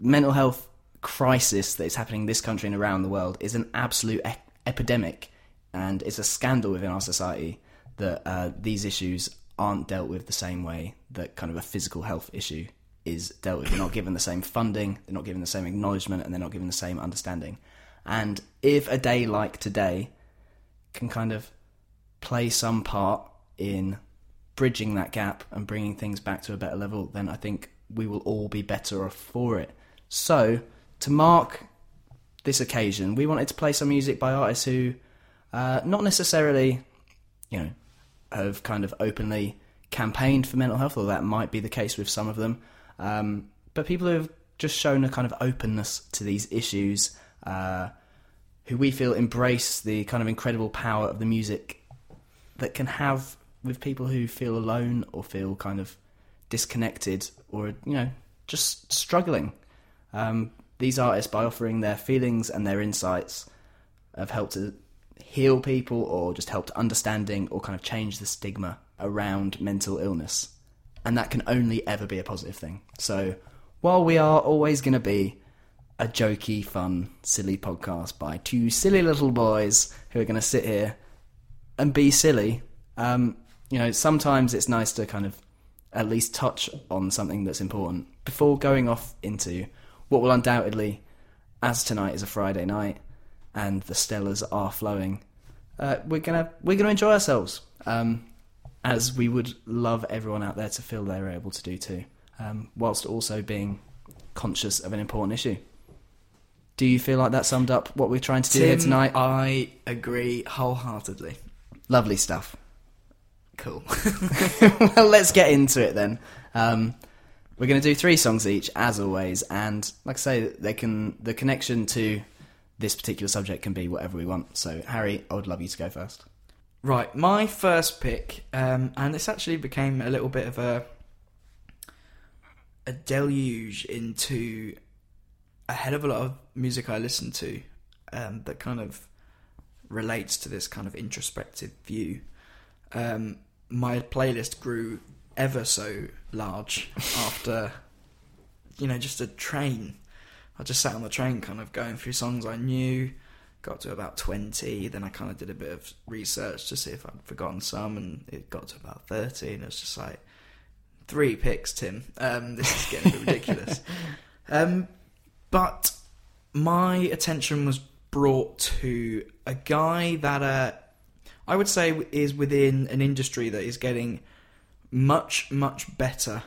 mental health crisis that is happening in this country and around the world is an absolute e- epidemic, and it's a scandal within our society that uh, these issues aren't dealt with the same way that kind of a physical health issue is dealt with. They're not given the same funding, they're not given the same acknowledgement, and they're not given the same understanding. And if a day like today can kind of play some part in bridging that gap and bringing things back to a better level, then I think we will all be better off for it. So, to mark this occasion, we wanted to play some music by artists who, uh, not necessarily, you know, have kind of openly campaigned for mental health, or that might be the case with some of them, um, but people who have just shown a kind of openness to these issues, uh, who we feel embrace the kind of incredible power of the music that can have with people who feel alone or feel kind of disconnected or you know just struggling. Um, these artists, by offering their feelings and their insights, have helped to heal people or just helped understanding or kind of change the stigma around mental illness. And that can only ever be a positive thing. So while we are always going to be a jokey, fun, silly podcast by two silly little boys who are going to sit here and be silly, um, you know, sometimes it's nice to kind of at least touch on something that's important before going off into what will undoubtedly, as tonight is a Friday night and the Stellas are flowing, uh, we're gonna we're gonna enjoy ourselves, um, as we would love everyone out there to feel they're able to do too, um, whilst also being conscious of an important issue. Do you feel like that summed up what we're trying to do here tonight? I agree wholeheartedly. Lovely stuff. Cool. [LAUGHS] well, let's get into it then. Um, we're going to do three songs each, as always, and like I say, they can the connection to this particular subject can be whatever we want. So, Harry, I would love you to go first. Right, my first pick, um, and this actually became a little bit of a a deluge into a hell of a lot of music I listen to um, that kind of relates to this kind of introspective view. Um, my playlist grew ever so large after, you know, just a train. I just sat on the train, kind of going through songs I knew. Got to about twenty, then I kind of did a bit of research to see if I'd forgotten some, and it got to about thirty, and it was just like three picks, Tim. Um, this is getting a bit ridiculous. [LAUGHS] Um, but my attention was brought to a guy that uh, I would say is within an industry that is getting much, much better.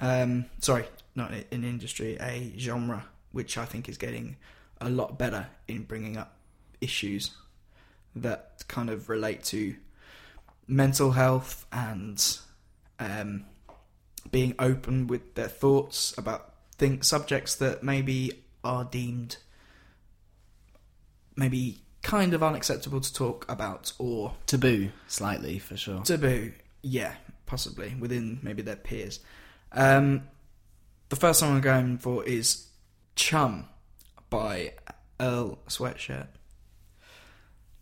Um, sorry, not an industry, a genre which I think is getting a lot better in bringing up issues that kind of relate to mental health and um, being open with their thoughts about think subjects that maybe are deemed maybe kind of unacceptable to talk about or Taboo, slightly for sure. taboo. Yeah, possibly within maybe their peers. Um, the first song I'm going for is "Chum" by Earl Sweatshirt.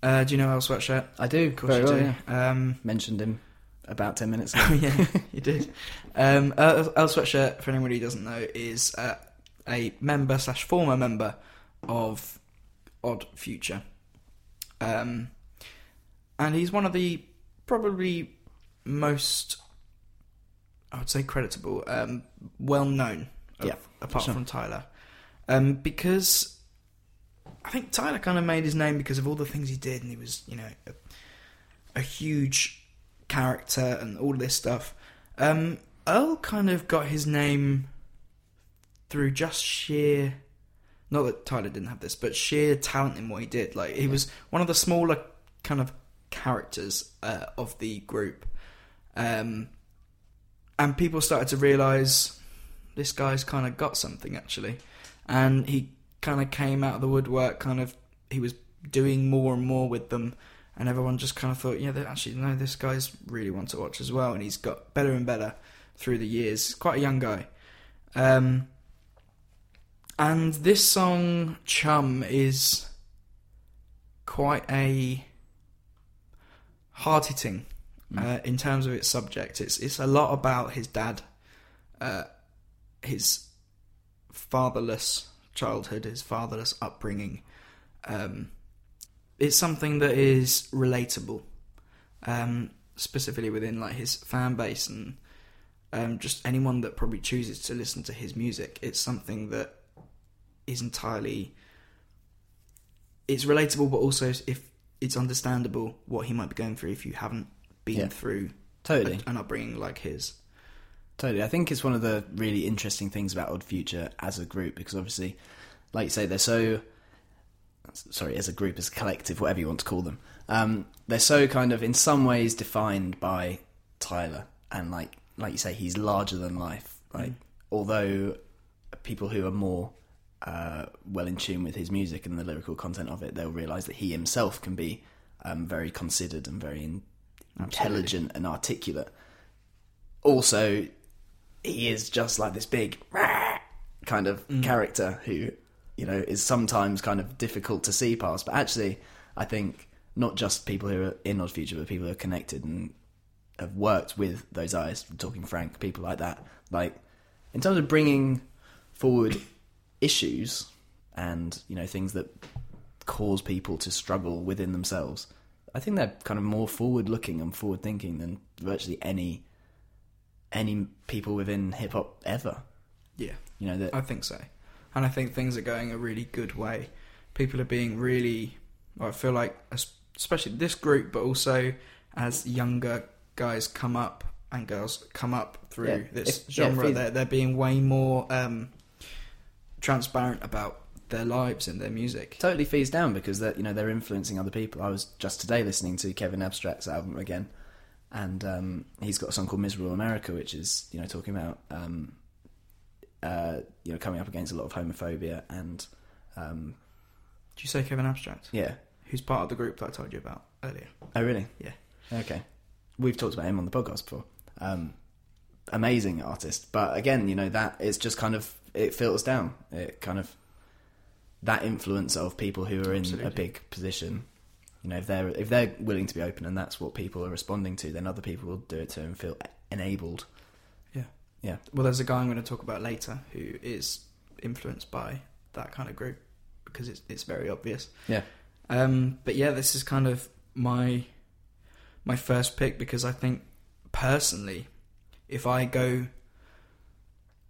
Uh, do you know Earl Sweatshirt? I do, Of course very you well, do. yeah. Um, Mentioned him about ten minutes [LAUGHS] ago. Oh yeah, you did. Um, Earl Earl Sweatshirt, for anyone who doesn't know, is uh, a member slash former member of Odd Future, um, and he's one of the probably most, I would say, creditable, um, well known, Yeah, apart sure. from Tyler, um, because I think Tyler kind of made his name because of all the things he did, and he was, you know, a, a huge character and all this stuff. Um, Earl kind of got his name through just sheer, not that Tyler didn't have this, but sheer talent in what he did. Like he was one of the smaller kind of characters uh, of the group, um, and people started to realize this guy's kind of got something actually, and he kind of came out of the woodwork. Kind of, he was doing more and more with them and everyone just kind of thought, yeah, actually no, this guy's really one to watch as well, and he's got better and better through the years. Quite a young guy, um, and this song "Chum" is quite a hard hitting uh, in terms of its subject. It's it's a lot about his dad, uh, his fatherless childhood, his fatherless upbringing. Um, it's something that is relatable, um, specifically within like his fan base and um, just anyone that probably chooses to listen to his music. It's something that is entirely it's relatable, but also if it's understandable what he might be going through if you haven't been Yeah. through Totally. a- an upbringing like his. Totally. I think it's one of the really interesting things about Odd Future as a group because obviously, like you say, they're so. Sorry, as a group, as a collective, whatever you want to call them, um, they're so kind of in some ways defined by Tyler, and like like you say, he's larger than life. Like although people who are more uh, well in tune with his music and the lyrical content of it, they'll realise that he himself can be um, very considered and very in- intelligent and articulate. Also, he is just like this big [LAUGHS] kind of mm. character who, you know, is sometimes kind of difficult to see past. But actually, I think not just people who are in Odd Future, but people who are connected and have worked with those eyes, talking Frank, people like that. Like, in terms of bringing forward issues and, you know, things that cause people to struggle within themselves, I think they're kind of more forward looking and forward thinking than virtually any any people within hip hop ever. Yeah. You know that I think so. And I think things are going a really good way. People are being really, I feel like, especially this group, but also as younger guys come up and girls come up through Yeah, this if- genre, it- they're, they're being way more um, transparent about their lives and their music. totally feeds down because that you know they're influencing other people. I was just today listening to Kevin Abstract's album again, and um, he's got a song called "Miserable America," which is you know talking about um, uh, you know coming up against a lot of homophobia and um, Did you say Kevin Abstract? yeah. Who's part of the group that I told you about earlier? Oh really? Yeah. Okay. We've talked about him on the podcast before. Um, amazing artist, but again, you know that it's just kind of it filters down. It kind of that influence of people who are in a big position. You know, if they're if they're willing to be open and that's what people are responding to, then other people will do it too and feel enabled. Yeah. Yeah. Well, there's a guy I'm going to talk about later who is influenced by that kind of group because it's it's very obvious. Yeah. Um, but yeah, this is kind of my my first pick because I think personally, if I go,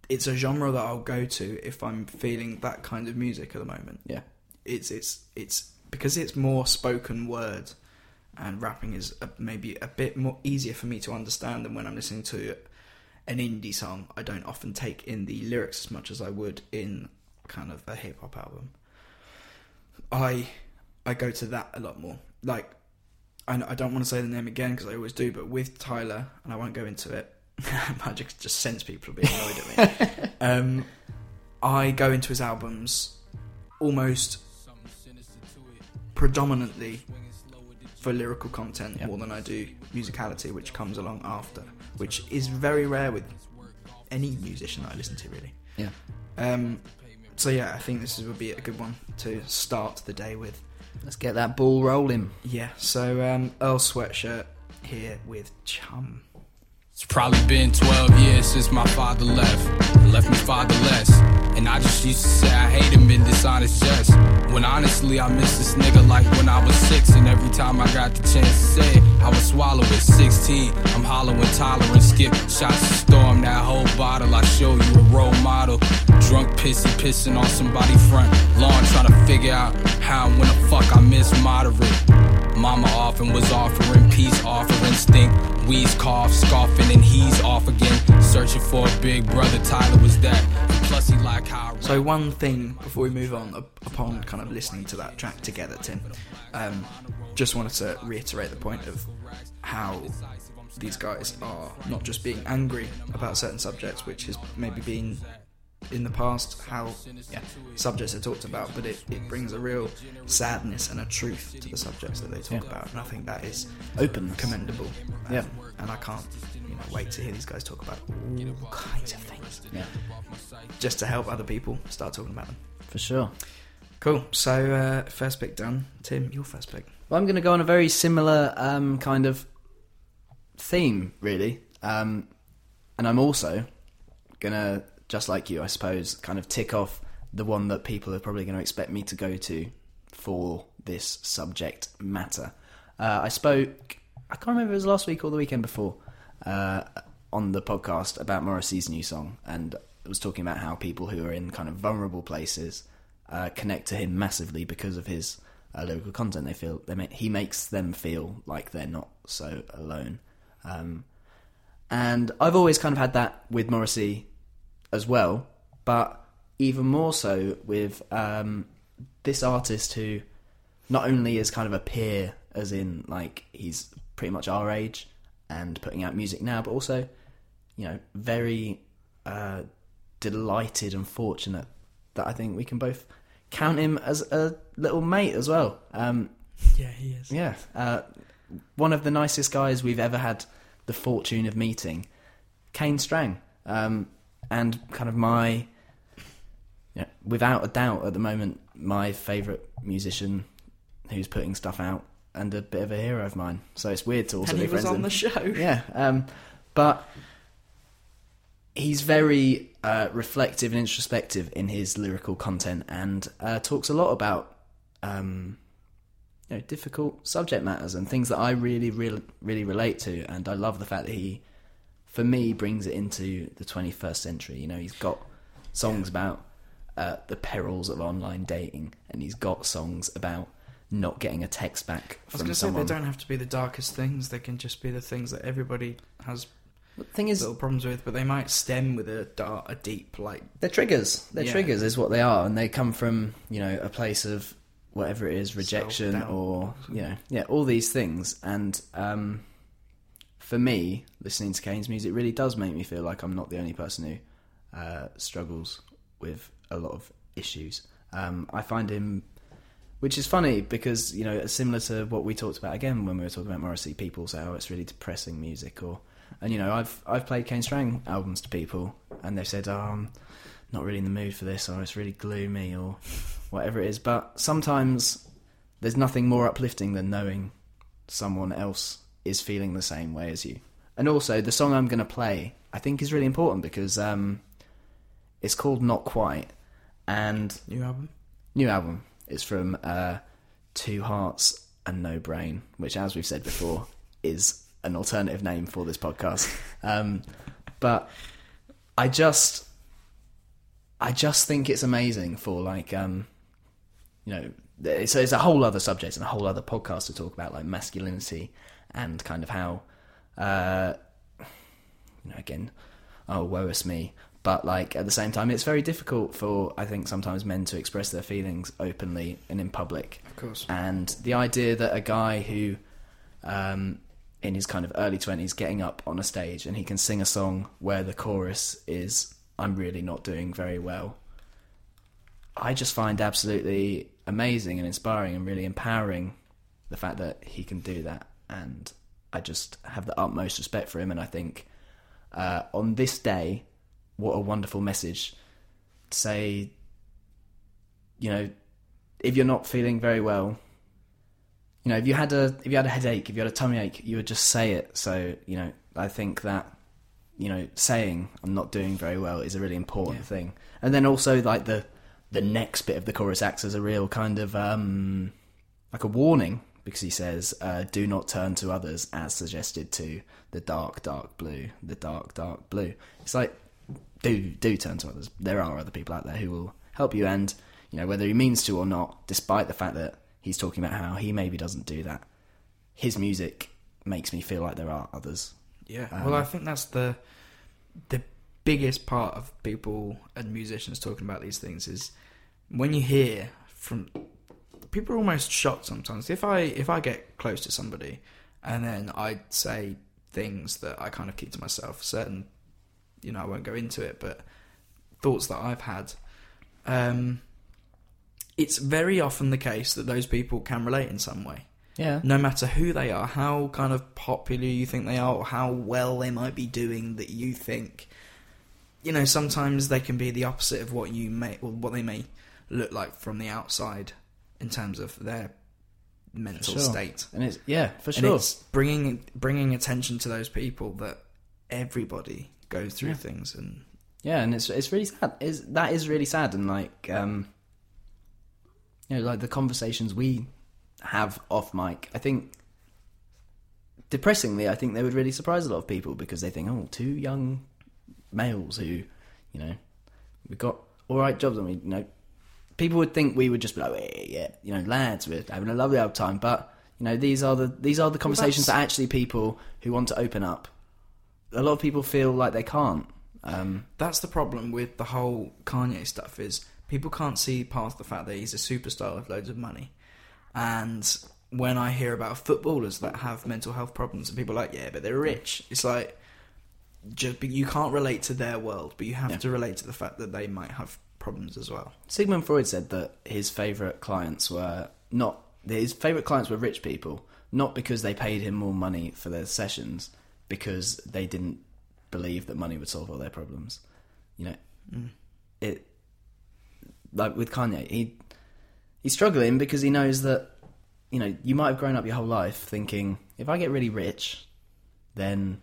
it's a genre that I'll go to if I'm feeling that kind of music at the moment. Yeah. It's it's it's because it's more spoken word, and rapping is a, maybe a bit more easier for me to understand than when I'm listening to an indie song. I don't often take in the lyrics as much as I would in kind of a hip hop album. I I go to that a lot more. Like I, I don't want to say the name again because I always do, but with Tyler, and I won't go into it. [LAUGHS] I just, sense people being annoyed at me. [LAUGHS] um, I go into his albums almost predominantly for lyrical content more than I do musicality, which comes along after, which is very rare with any musician that I listen to, really. Yeah. Um, so yeah, I think this would be a good one to start the day with. Let's get that ball rolling. Yeah. So um, Earl Sweatshirt here with Chum. It's probably been 12 years since my father left. Left me fatherless. And I just used to say I hate him in dishonest jest. When honestly I miss this nigga like when I was six. And every time I got the chance to say it, I would swallow it. 16, I'm hollowing tolerant. Skip shots to storm that whole bottle. I show you a role model. Drunk pissy pissing on somebody front lawn. Trying to figure out how and when the fuck I miss moderate. Mama often was offering peace, offering stink. Wheeze cough, scoffing, and he's off again. Searching for a big brother, Tyler was that. Plus, he like how So one thing before we move on, upon kind of listening to that track together, Tim, um, just wanted to reiterate the point of how these guys are not just being angry about certain subjects, which has maybe been in the past how yeah, subjects are talked about, but it, it brings a real sadness and a truth to the subjects that they talk Yeah. about, and I think that is open, commendable. Um, Yeah. and I can't you know wait to hear these guys talk about all kinds of things Yeah, just to help other people start talking about them. for sure. Cool. So uh, first pick done. Tim, your first pick. Well, I'm going to go on a very similar um, kind of theme, really. Um, and I'm also going to, just like you, I suppose, kind of tick off the one that people are probably going to expect me to go to for this subject matter. Uh, I spoke, I can't remember if it was last week or the weekend before, uh, on the podcast about Morrissey's new song, and was talking about how people who are in kind of vulnerable places uh, connect to him massively because of his uh, lyrical content. They feel they make, he makes them feel like they're not so alone. Um, and I've always kind of had that with Morrissey as well, but even more so with um, this artist who not only is kind of a peer, as in like he's pretty much our age and putting out music now, but also, you know, very uh, delighted and fortunate that I think we can both count him as a little mate as well. Um, Yeah, he is. yeah, uh, one of the nicest guys we've ever had the fortune of meeting, Kane Strang, um, and kind of my, you know, without a doubt at the moment, my favourite musician who's putting stuff out and a bit of a hero of mine. So it's weird to also And be he was friends on the show. Yeah, um, but he's very uh, reflective and introspective in his lyrical content, and uh, talks a lot about um, you know difficult subject matters and things that I really, really, really relate to. And I love the fact that he, for me, brings it into the 21st century. You know, he's got songs about uh, the perils of online dating, and he's got songs about not getting a text back I was from going to say they don't have to be the darkest things. They can just be the things that everybody has The thing is, little problems with, but they might stem with a dark, a deep like. They're triggers. They're Yeah. triggers is what they are, and they come from you know a place of whatever it is, rejection or you know yeah all these things. And um, for me, listening to Kane's music really does make me feel like I'm not the only person who uh, struggles with a lot of issues. Um, I find him, which is funny because you know similar to what we talked about again when we were talking about Morrissey. People say, "Oh, it's really depressing music," or and you know I've I've played Kane Strang albums to people, and they've said, "Oh, I'm not really in the mood for this," or "It's really gloomy," or whatever it is. But sometimes there's nothing more uplifting than knowing someone else is feeling the same way as you. And also, the song I'm going to play, I think, is really important because um, it's called "Not Quite," and New album. new album. It's from uh, Two Hearts and No Brain, which, as we've said before, is an alternative name for this podcast. [LAUGHS] Um, but I just, I just think it's amazing for like, um, you know, so it's a whole other subject and a whole other podcast to talk about, like masculinity and kind of how, uh, you know, again, oh woe is me. But like at the same time, it's very difficult for I think sometimes men to express their feelings openly and in public. Of course. And the idea that a guy who, um, in his kind of early twenties, getting up on a stage and he can sing a song where the chorus is "I'm really not doing very well." I just find absolutely amazing and inspiring and really empowering the fact that he can do that. And I just have the utmost respect for him. And I think uh, on this day, what a wonderful message to say, you know, if you're not feeling very well, you know, if you had a if you had a headache, if you had a tummy ache, you would just say it. So, you know, I think that you know, saying I'm not doing very well is a really important Yeah. thing. And then also like the the next bit of the chorus acts as a real kind of um like a warning because he says, uh, "Do not turn to others as suggested to the dark, dark blue, the dark, dark blue." It's like do do turn to others. There are other people out there who will help you, and you know whether he means to or not. Despite the fact that he's talking about how he maybe doesn't do that, his music makes me feel like there are others. Yeah. Um, well, I think that's the the biggest part of people and musicians talking about these things is when you hear from people are almost shocked sometimes. If I if I get close to somebody and then I say things that I kind of keep to myself, certain you know I won't go into it, but thoughts that I've had. Um, it's very often the case that those people can relate in some way Yeah, no matter who they are, how kind of popular you think they are, or how well they might be doing that you think, you know, sometimes they can be the opposite of what you may, or what they may look like from the outside in terms of their mental Sure. state. and it's yeah for sure. And it's bringing bringing attention to those people that everybody goes through Yeah. things, and Yeah, and it's it's really sad. Is that is really sad, and like um, you know, like the conversations we have off mic. I think depressingly, I think they would really surprise a lot of people because they think, oh, two young males who, you know, we've got all right jobs, and we, you know, people would think we would just be like, yeah, yeah, you know, lads, we're having a lovely old time, but. You know, these are the these are the conversations that actually people who want to open up. A lot of people feel like they can't. Um, that's the problem with the whole Kanye stuff is people can't see past the fact that he's a superstar with loads of money. And when I hear about footballers that have mental health problems and people are like, yeah, but they're rich, it's like just you can't relate to their world, but you have Yeah. to relate to the fact that they might have problems as well. Sigmund Freud said that his favourite clients were not his favourite clients were rich people, not because they paid him more money for their sessions, because they didn't believe that money would solve all their problems. You know, Mm. it like with Kanye, he he's struggling because he knows that you know you might have grown up your whole life thinking if I get really rich, then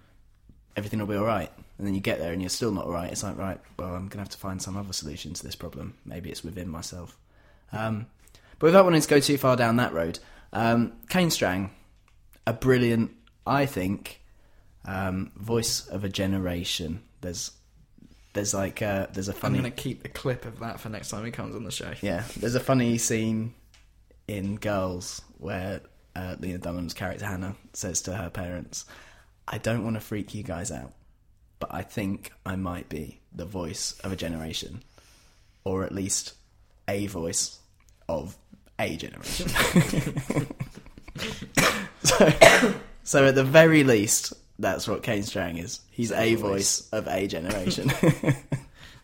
everything will be all right. And then you get there and you're still not all right. It's like, right, well, I'm going to have to find some other solution to this problem. Maybe it's within myself. Um, but without wanting to go too far down that road, um, Kane Strang, a brilliant, I think, um, voice of a generation. There's, there's like, uh, there's a I'm going to keep a clip of that for next time he comes on the show. yeah, there's a funny scene in Girls where uh, Lena Dunham's character Hannah says to her parents, "I don't want to freak you guys out, but I think I might be the voice of a generation, or at least a voice of a generation." [LAUGHS] so, so at the very least, that's what Kane Strang is. He's a voice of a generation. [LAUGHS]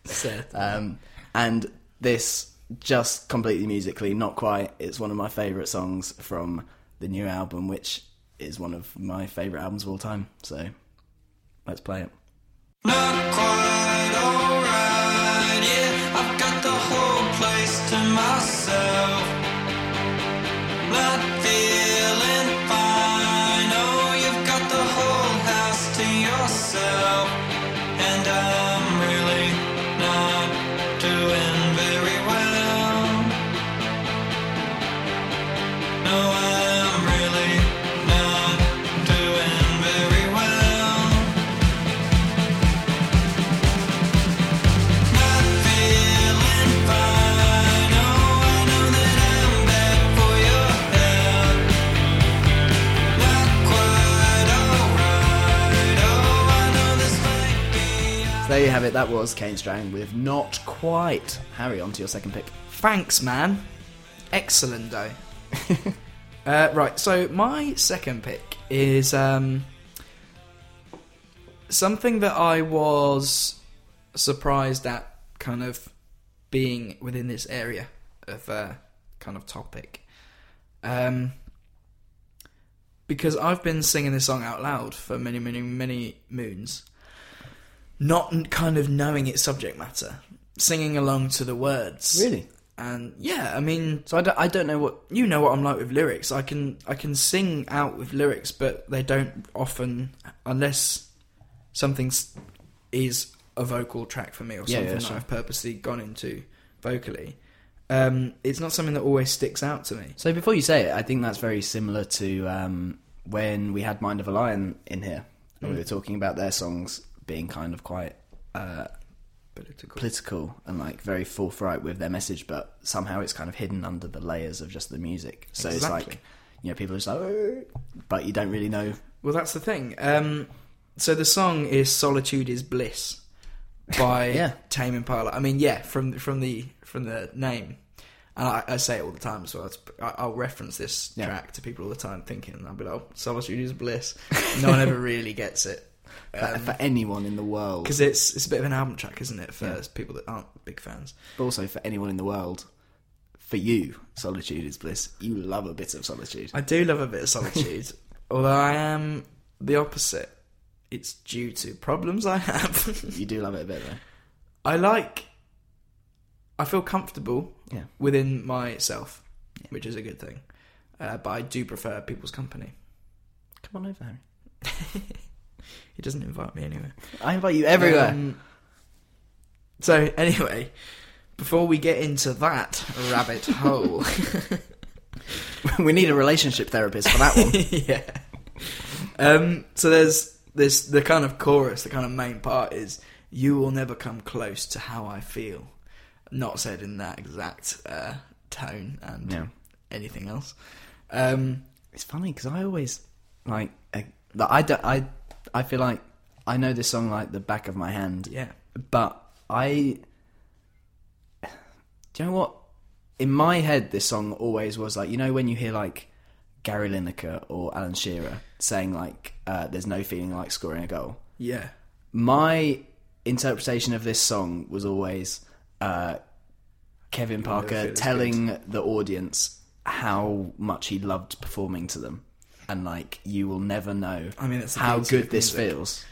[LAUGHS] Um, and this just completely musically, not quite. It's one of my favourite songs from the new album, which is one of my favourite albums of all time. So let's play it. Have it. That was Kane Strang with Not Quite. Harry, on to your second pick. Thanks, man. Excellent, though. [LAUGHS] uh, right, so my second pick is um, something that I was surprised at kind of being within this area of uh, kind of topic. Um, because I've been singing this song out loud for many, many, many moons, not kind of knowing its subject matter, singing along to the words. Really? And yeah, I mean, So I don't, I don't know what. you know what I'm like with lyrics. I can I can sing out with lyrics, but they don't often, unless something is a vocal track for me or Yeah, something yeah, that sure. I've purposely gone into vocally. Um, it's not something that always sticks out to me. So before you say it, I think that's very similar to um, when we had Mind of a Lion in here, and we were talking about their songs being kind of quite uh, Political. political and like very forthright with their message, but somehow it's kind of hidden under the layers of just the music. So it's like, you know, people are just like, "Oh," but you don't really know. Well, that's the thing. Um, so the song is "Solitude Is Bliss" by [LAUGHS] Yeah. Tame Impala. I mean, yeah, from from the from the name, and I, I say it all the time as well. It's, I, I'll reference this Yeah. track to people all the time, thinking I'll be like, oh, "Solitude is bliss." No one ever [LAUGHS] really gets it For, for anyone in the world, because it's it's a bit of an album track, isn't it, for Yeah. people that aren't big fans? but also for anyone in the world, for you, solitude is bliss. You love a bit of solitude. I do love a bit of solitude, [LAUGHS] although I am the opposite. It's due to problems I have. [LAUGHS] You do love it a bit though. I like. I feel comfortable Yeah. within myself, which is a good thing. Uh, but I do prefer people's company. Come on over, Harry. [LAUGHS] He doesn't invite me anywhere. I invite you everywhere. Um, so anyway, before we get into that rabbit [LAUGHS] hole, [LAUGHS] we need a relationship therapist for that one. [LAUGHS] yeah. Um, so there's this the kind of chorus, the kind of main part is "You will never come close to how I feel," not said in that exact uh, tone and Yeah. anything else. Um, It's funny because I always like, uh, like I don't, I I feel like I know this song like the back of my hand. yeah, but I do you know what? In my head, this song always was like you know when you hear like Gary Lineker or Alan Shearer saying like uh, "There's no feeling like scoring a goal." yeah, My interpretation of this song was always uh, Kevin Parker telling the audience how much he loved performing to them, and like you will never know I mean, the how good this music. feels.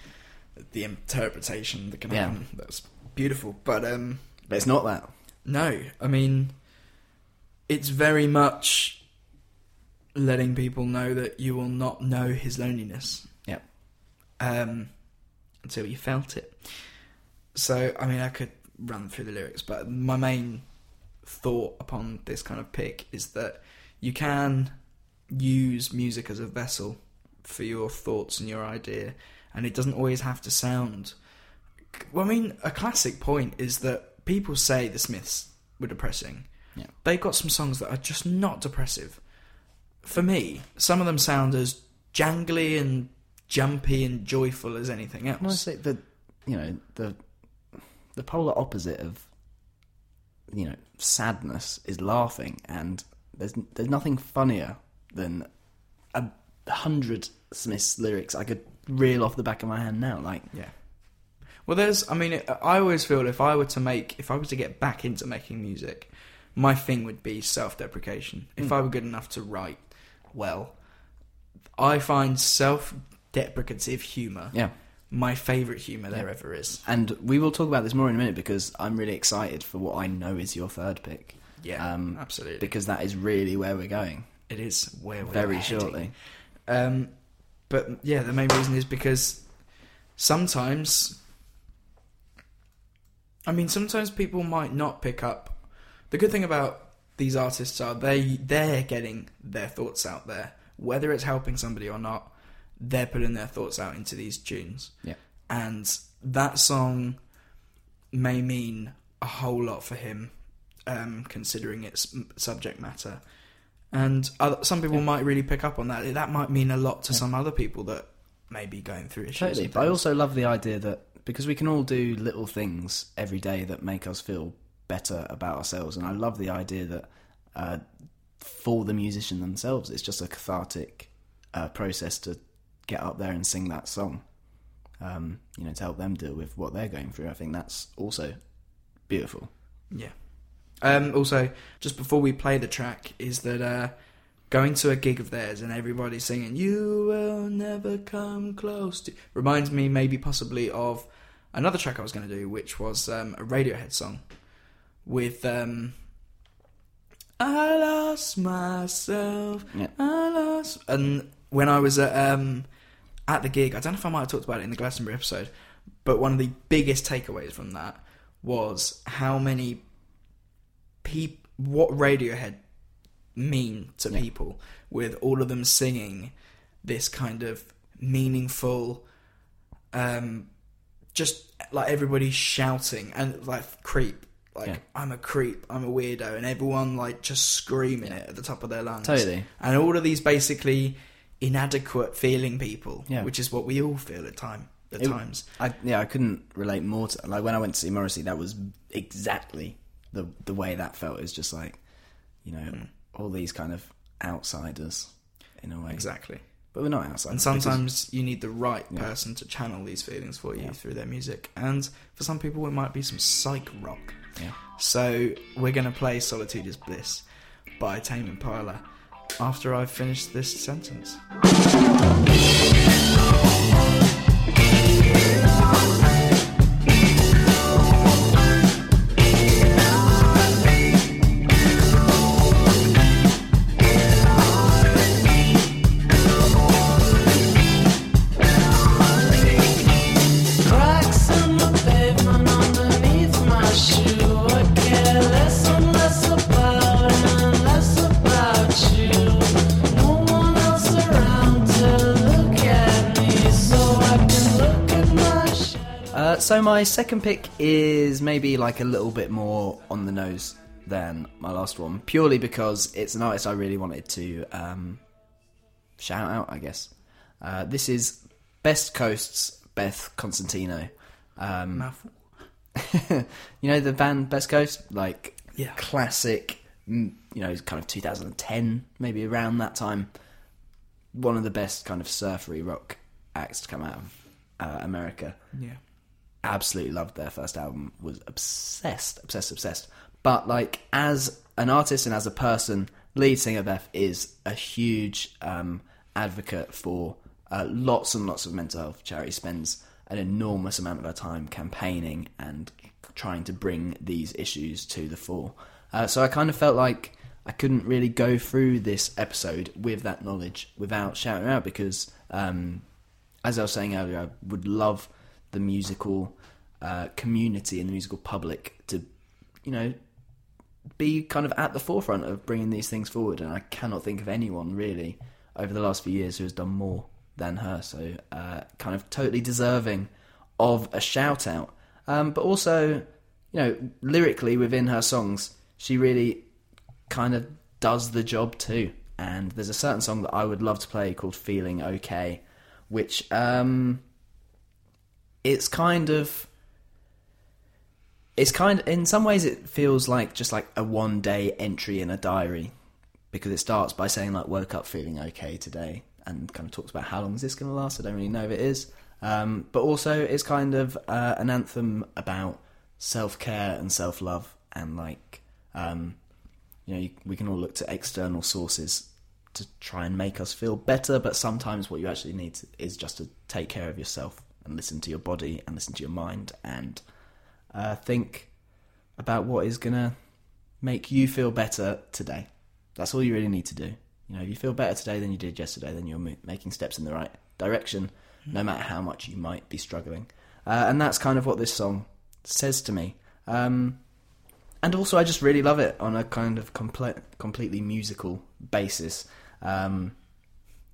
the interpretation that can Yeah. happen. That's beautiful, but um, But it's not that. No, I mean, it's very much letting people know that you will not know his loneliness Yeah. um, until you felt it. So, I mean, I could run through the lyrics, but my main thought upon this kind of pick is that you can use music as a vessel for your thoughts and your idea, and it doesn't always have to sound. Well, I mean, a classic point is that people say the Smiths were depressing. Yeah. They've got some songs that are just not depressive. For me, some of them sound as jangly and jumpy and joyful as anything else. Can I say the you know the the polar opposite of you know sadness is laughing, and there's there's nothing funnier than a hundred Smiths lyrics I could reel off the back of my hand now. Like Yeah. Well, there's. I mean, I always feel if I were to make, if I was to get back into making music, my thing would be self-deprecation. If I were good enough to write well, I find self-deprecative humor yeah, my favorite humor there ever is. and we will talk about this more in a minute because I'm really excited for what I know is your third pick. Yeah, Um, absolutely. because that is really where we're going it is where we're very heading. shortly. Um, but yeah, the main reason is because sometimes, I mean, sometimes people might not pick up. The good thing about these artists are they they're getting their thoughts out there, whether it's helping somebody or not. They're putting their thoughts out into these tunes, Yeah, and that song may mean a whole lot for him, um, considering its subject matter. And other, some people might really pick up on that. That might mean a lot to some other people that may be going through issues. totally. But I also love the idea that because we can all do little things every day that make us feel better about ourselves, and I love the idea that uh, for the musician themselves, it's just a cathartic uh, process to get up there and sing that song. Um, you know, to help them deal with what they're going through. I think that's also beautiful. yeah, Um, also, just before we play the track, is that uh, going to a gig of theirs and everybody singing "You will never come close to" reminds me maybe possibly of another track I was going to do, which was um, a Radiohead song with um, "I lost myself." Yeah. I lost, and when I was at um, at the gig, I don't know if I might have talked about it in the Glastonbury episode, but one of the biggest takeaways from that was how many peop what Radiohead mean to Yeah. people with all of them singing this kind of meaningful um just like everybody shouting and like creep like Yeah. I'm a creep, I'm a weirdo and everyone like just screaming it at the top of their lungs. Totally. And all of these basically inadequate feeling people, Yeah. which is what we all feel at time at It- times. I, yeah, I couldn't relate more to like when I went to see Morrissey. That was exactly the the way that felt. is just like you know Hmm. all these kind of outsiders in a way. Exactly. but we're not outsiders. And because- sometimes you need the right Yeah. person to channel these feelings for you Yeah. through their music. And for some people, it might be some psych rock. yeah. So we're going to play Solitude is Bliss by Tame Impala after I've finished this sentence. So my second pick is maybe like a little bit more on the nose than my last one, purely because it's an artist I really wanted to um, shout out. I guess uh, this is Best Coast's Beth Cosentino. Um, Mouthful. [LAUGHS] you know the band Best Coast, like Yeah. classic, mm, you know, kind of 2010, maybe around that time. One of the best kind of surfery rock acts to come out of uh, America Yeah. Absolutely loved their first album was obsessed obsessed obsessed. But like as an artist and as a person lead singer beth is a huge um, advocate for uh, lots and lots of mental health charity spends an enormous amount of her time campaigning and trying to bring these issues to the fore. Uh, so i kind of felt like i couldn't really go through this episode with that knowledge without shouting out because um, as I was saying earlier, I would love the musical uh, community and the musical public to, you know, be kind of at the forefront of bringing these things forward. And I cannot think of anyone really over the last few years who has done more than her. So, uh, kind of totally deserving of a shout out. Um, but also, you know, lyrically within her songs, she really kind of does the job too. And there's a certain song that I would love to play called "Feeling Okay," which um, it's kind of it's kind of, in some ways it feels like just like a one day entry in a diary because it starts by saying like woke up feeling okay today and kind of talks about how long is this going to last? I don't really know if it is. Um, but also it's kind of uh, an anthem about self-care and self-love and like um, you know you, we can all look to external sources to try and make us feel better but sometimes what you actually need is just to take care of yourself and listen to your body and listen to your mind and uh, think about what is gonna make you feel better today. That's all you really need to do. You know, if you feel better today than you did yesterday, then you're making steps in the right direction, no matter how much you might be struggling. Uh, and that's kind of what this song says to me. Um, and also, I just really love it on a kind of complete, completely musical basis. Um,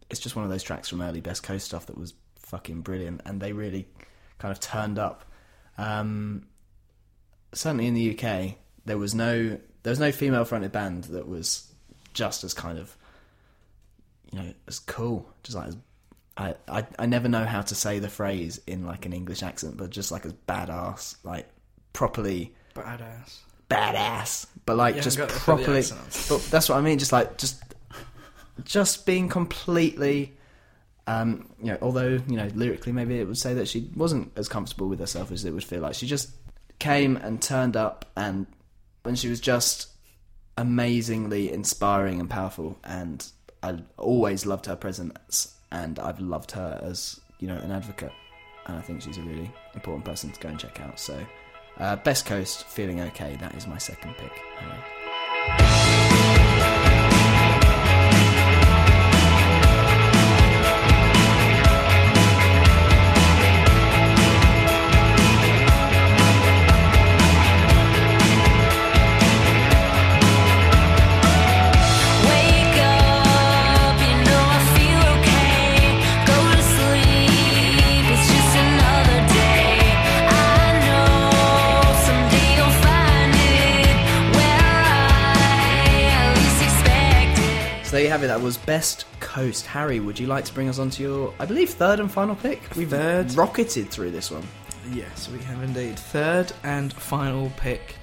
it's just one of those tracks from early Best Coast stuff that was fucking brilliant, and they really kind of turned up. Um, certainly in the UK, there was no there was no female fronted band that was just as kind of you know as cool, just like as I, I I never know how to say the phrase in like an English accent, but just like as badass, like properly Badass. badass, but like just haven't got the- the properly. But that's what I mean. Just like just just being completely. Um, you know, although you know lyrically, maybe it would say that she wasn't as comfortable with herself as it would feel like. She just came and turned up and when she was just amazingly inspiring and powerful, and I always loved her presence, and I've loved her as you know an advocate, and I think she's a really important person to go and check out. So, uh, Best Coast, feeling okay. That is my second pick. Harry. It. So there you have it. That was Best Coast. Harry, would you like to bring us on to your, I believe, third and final pick? We've Third. rocketed through this one. Yes, we have indeed. Third and final pick,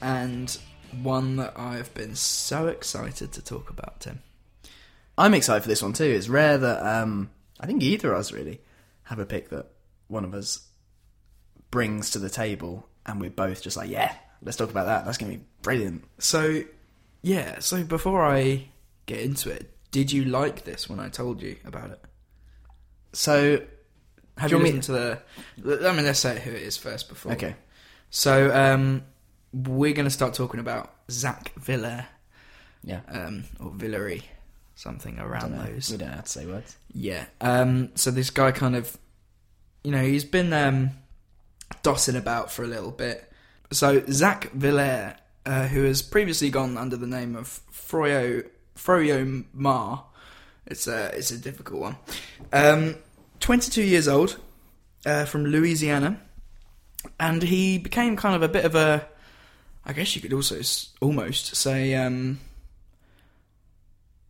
and one that I've been so excited to talk about, Tim. I'm excited for this one too. It's rare that um, I think either of us really have a pick that one of us brings to the table, and we're both just like, yeah, let's talk about that. That's gonna be brilliant. So, yeah, so before I get into it, did you like this when I told you about it? So, Have you you listened to the. I mean, let's say who it is first before. okay, So, um, we're going to start talking about Zach Villa, yeah, um, or Villery, something around those. we don't have to say words. Yeah. Um, so this guy kind of, you know, he's been um, dossing about for a little bit. So Zach Villaire, uh, who has previously gone under the name of Froyo Froyo Mar, it's a it's a difficult one. Um, 22 years old, uh, from Louisiana, and he became kind of a bit of a, I guess you could also almost say, um,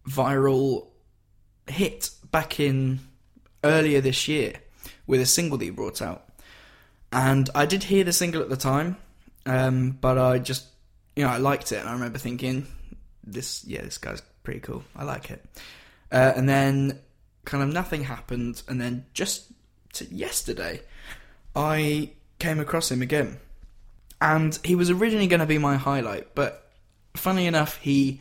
viral hit back in earlier this year with a single that he brought out. And I did hear the single at the time, um, but I just, you know, I liked it. And I remember thinking, this, yeah, this guy's pretty cool. I like it. Uh, and then kind of nothing happened. And then just yesterday, I came across him again. And he was originally going to be my highlight, but funny enough, he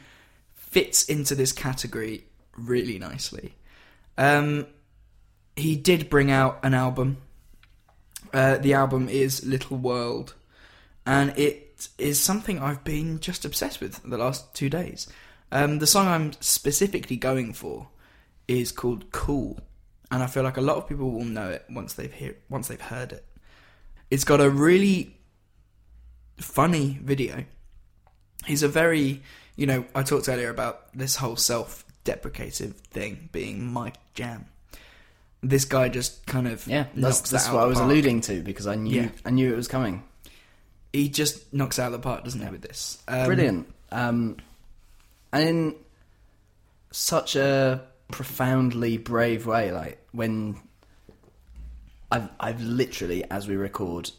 fits into this category really nicely. Um, he did bring out an album. Uh, the album is Little World, and it is something I've been just obsessed with the last two days. Um, the song I'm specifically going for is called "Cool," and I feel like a lot of people will know it once they've hear once they've heard it. It's got a really funny video. He's a very, you know, I talked earlier about this whole self-deprecative thing being my jam. This guy just kind of Yeah, knocks that's, that that's out what I was park. alluding to because I knew Yeah. I knew it was coming. He just knocks out of the park, doesn't he? With this, um, Brilliant. Um, in such a profoundly brave way, like when I've I've literally, as we record,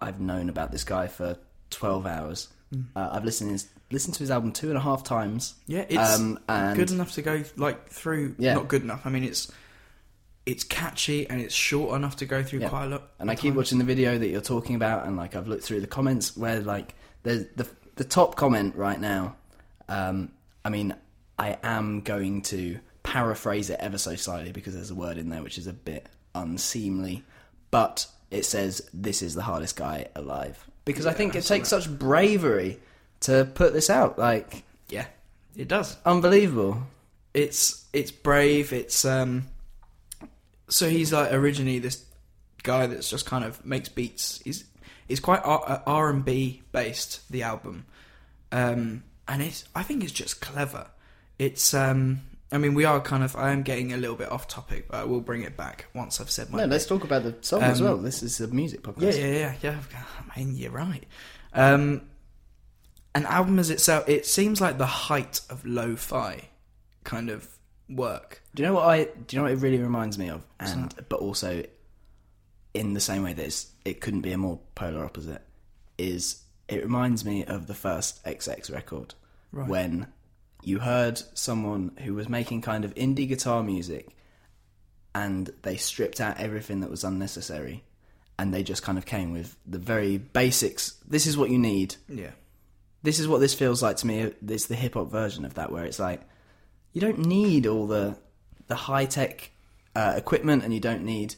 I've known about this guy for twelve hours. Hmm. Uh, I've listened his, listened to his album two and a half times. Yeah, it's Um, and- good enough to go like through. Yeah. not good enough. I mean, it's it's catchy and it's short enough to go through Yeah. quite a lot. And I keep times. watching the video that you're talking about, and like I've looked through the comments where like there's the the top comment right now. Um, I mean, I am going to paraphrase it ever so slightly because there's a word in there which is a bit unseemly, but it says this is the hardest guy alive because I think it saw takes that. such bravery to put this out. Like Yeah, it does. unbelievable. It's it's brave. It's um. So he's like originally this guy that's just kind of makes beats. He's he's quite R and B based the album, um, and it's I think it's just clever. It's um. I mean, we are kind of. I am getting a little bit off topic, but I will bring it back once I've said my. No, let's talk about the song as Um, well. This is a music podcast. Yeah, yeah, yeah, yeah. I mean, you're right. Um, an album as itself, it seems like the height of lo-fi kind of work. Do you know what I? Do you know what it really reminds me of? And but also, in the same way that it's, it couldn't be a more polar opposite, is it reminds me of the first XX record Right. when you heard someone who was making kind of indie guitar music, and they stripped out everything that was unnecessary, and they just kind of came with the very basics. This is what you need, Yeah, this is what this feels like to me. It's the hip hop version of that, where it's like you don't need all the the high tech uh, equipment, and you don't need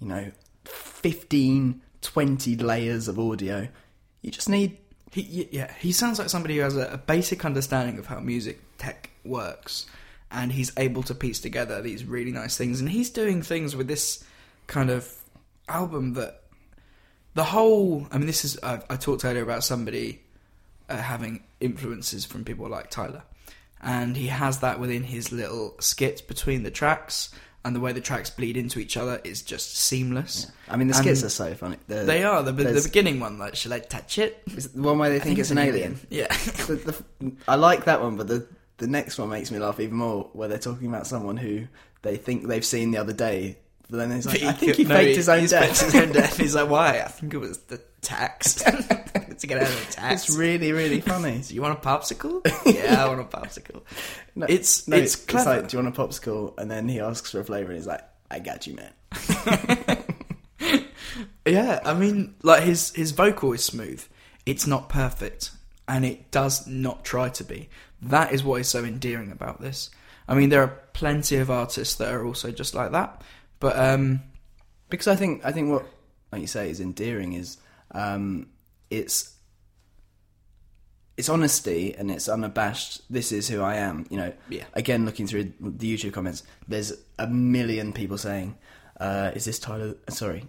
you know 15, 20 layers of audio. You just need He, yeah, he sounds like somebody who has a, a basic understanding of how music tech works, and he's able to piece together these really nice things. And he's doing things with this kind of album that the whole. I mean, this is I, I talked earlier about somebody uh, having influences from people like Tyler, and he has that within his little skits between the tracks. And the way the tracks bleed into each other is just seamless. I mean, the And skits are so funny. The- They are the, the beginning one. Like, shall I touch it? is the one where they think, it's an alien. Yeah. [LAUGHS] the, the, I like that one, but the the next one makes me laugh even more, where they're talking about someone who they think they've seen the other day. But then he's like, [LAUGHS] I think he no, faked his own death. faked his own death. He's like, why? I think it was the tax [LAUGHS] to get out of the tax. It's really, really funny. Do you want a popsicle? [LAUGHS] yeah, I want a popsicle. No, It's- no, it's clever. like, do you want a popsicle? And then he asks for a flavour, and he's like, I got you, man. [LAUGHS] Yeah, I mean, like his his vocal is smooth. It's not perfect, and it does not try to be. That is what is so endearing about this. I mean, there are plenty of artists that are also just like that, but um, Because I think I think what like you say is endearing is um, it's it's honesty and it's unabashed. This is who I am. You know. Yeah. Again, looking through the YouTube comments, there's a million people saying, uh, "Is this Tyler?" Sorry,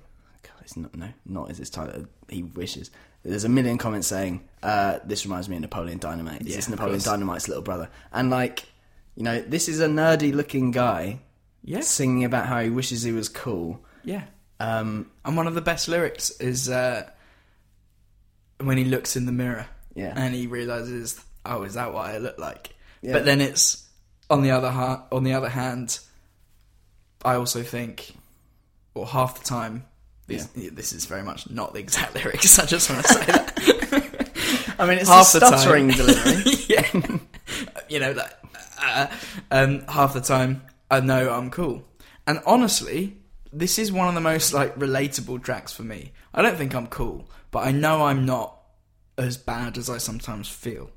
God, it's not. No, not is this Tyler? He wishes. There's a million comments saying, uh, "This reminds me of Napoleon Dynamite." Is Yeah, this Napoleon. Dynamite's little brother? And like, you know, this is a nerdy-looking guy yeah, singing about how he wishes he was cool. yeah. Um, And one of the best lyrics is uh, when he looks in the mirror Yeah. and he realizes, "Oh, is that what I look like?" Yeah. But then it's on the other ha- on the other hand, I also think, or half the time, this, this is very much not the exact [LAUGHS] lyrics. I just want to say that. [LAUGHS] I mean, it's half a the stuttering time, [LAUGHS] delivery. yeah, you know, like, uh, um, half the time I know I'm cool, and honestly, this is one of the most like relatable tracks for me. I don't think I'm cool, but I know I'm not as bad as I sometimes feel,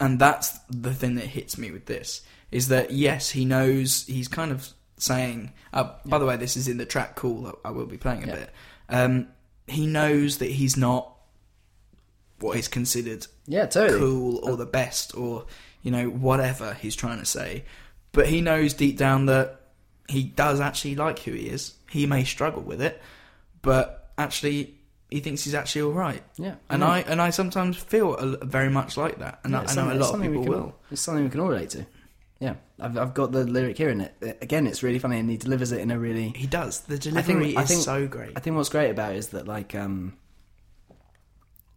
and that's the thing that hits me with this is that yes, he knows he's kind of saying. Uh, By the way, this is in the track "Cool." I will be playing a Yeah. bit. Um, he knows that he's not what is considered Yeah, totally. cool or the best or you know whatever he's trying to say but he knows deep down that he does actually like who he is he may struggle with it but actually he thinks he's actually all right Yeah, and yeah. i and i sometimes feel a, very much like that and Yeah, I, I know a lot of people can- will It's something we can all relate to. Yeah, I've, I've got the lyric here in it. Again, it's really funny, and he delivers it in a really. he does the I delivery think, I is think, so great I think what's great about it is that, like, um,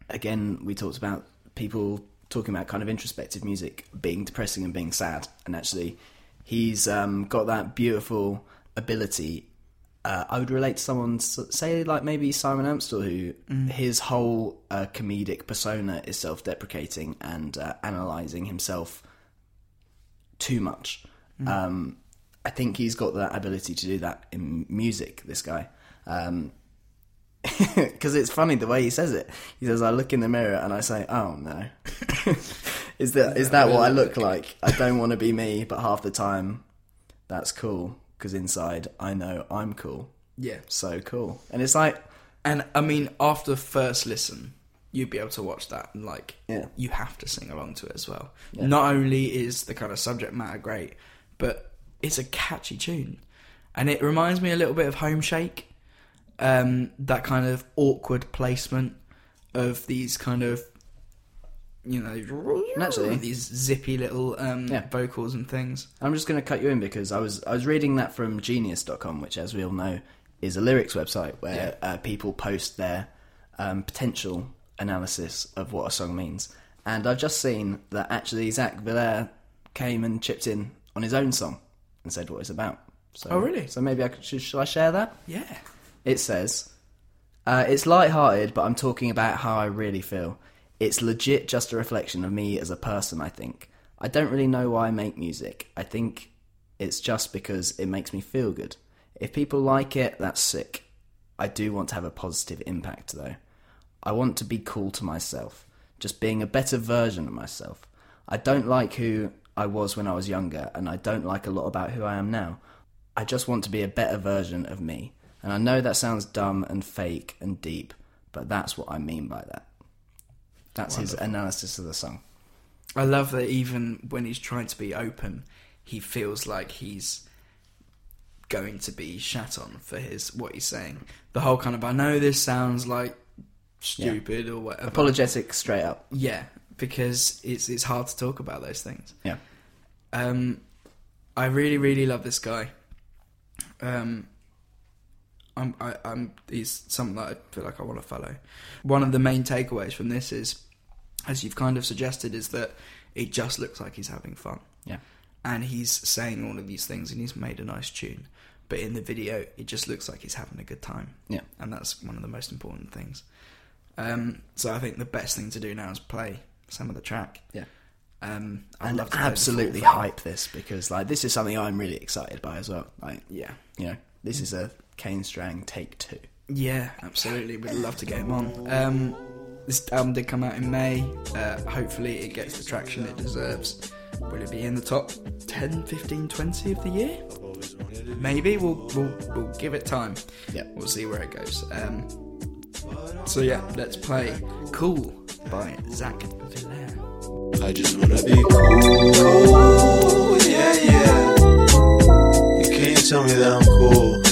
again, we talked about people talking about kind of introspective music being depressing and being sad, and actually, he's um, got that beautiful ability. Uh, I would relate to someone, say, like maybe Simon Amstell, who his whole uh, comedic persona is self-deprecating and uh, analyzing himself too much. Um, I think he's got that ability to do that in music. This guy, [LAUGHS] because it's funny the way he says it. He says, "I look in the mirror and I say, oh no, [LAUGHS] is that is that what I look like? I don't want to be me, but half the time, that's cool because inside I know I'm cool. yeah. So cool, and it's like, and i mean after first listen you'd be able to watch that and like Yeah. you have to sing along to it as well. Not only is the kind of subject matter great but it's a catchy tune. And it reminds me a little bit of Homeshake um, that kind of awkward placement of these kind of you know Naturally. these zippy little um, Yeah. vocals and things I'm just going to cut you in because I was I was reading that from Genius.com, which, as we all know, is a lyrics website where uh, people post their um, potential analysis of what a song means. And I've just seen that actually Zach Villaire came and chipped in on his own song and said what it's about. So, Oh, really? So maybe I could, should, should I share that? yeah It says, uh, It's light-hearted, but I'm talking about how I really feel. It's legit just a reflection of me as a person, I think. I don't really know why I make music. I think it's just because it makes me feel good. If people like it, that's sick. I do want to have a positive impact, though. I want to be cool to myself. just being a better version of myself. I don't like who I was when I was younger, and I don't like a lot about who I am now. I just want to be a better version of me. And I know that sounds dumb and fake and deep, but that's what I mean by that. That's his analysis of the song. I love that even when he's trying to be open, he feels like he's going to be shat on for his what he's saying. The whole kind of I know this sounds like stupid or whatever. Apologetic straight up. Yeah, because it's it's hard to talk about those things. Yeah. Um, I really really love this guy. Um, I'm I, I'm he's something that I feel like I want to follow. One of the main takeaways from this is, as you've kind of suggested, is that it just looks like he's having fun Yeah. and he's saying all of these things and he's made a nice tune. But in the video, it just looks like he's having a good time. Yeah. And that's one of the most important things. Um, so I think the best thing to do now is play some of the track. Yeah. Um, I'd And love to absolutely hype this because like this is something I'm really excited by as well. Like Yeah. you know, this is a Kane Strang take two. Yeah, absolutely. We'd love to get him on. Um, this album did come out in May. Uh, hopefully, it gets the traction it deserves. Will it be in the top 10, 15, 20 of the year? Maybe. We'll, we'll, we'll give it time. Yeah. We'll see where it goes. Um, so, yeah, let's play Cool by Zach Villaire. I just wanna be cool, yeah, yeah. You can't tell me that I'm cool.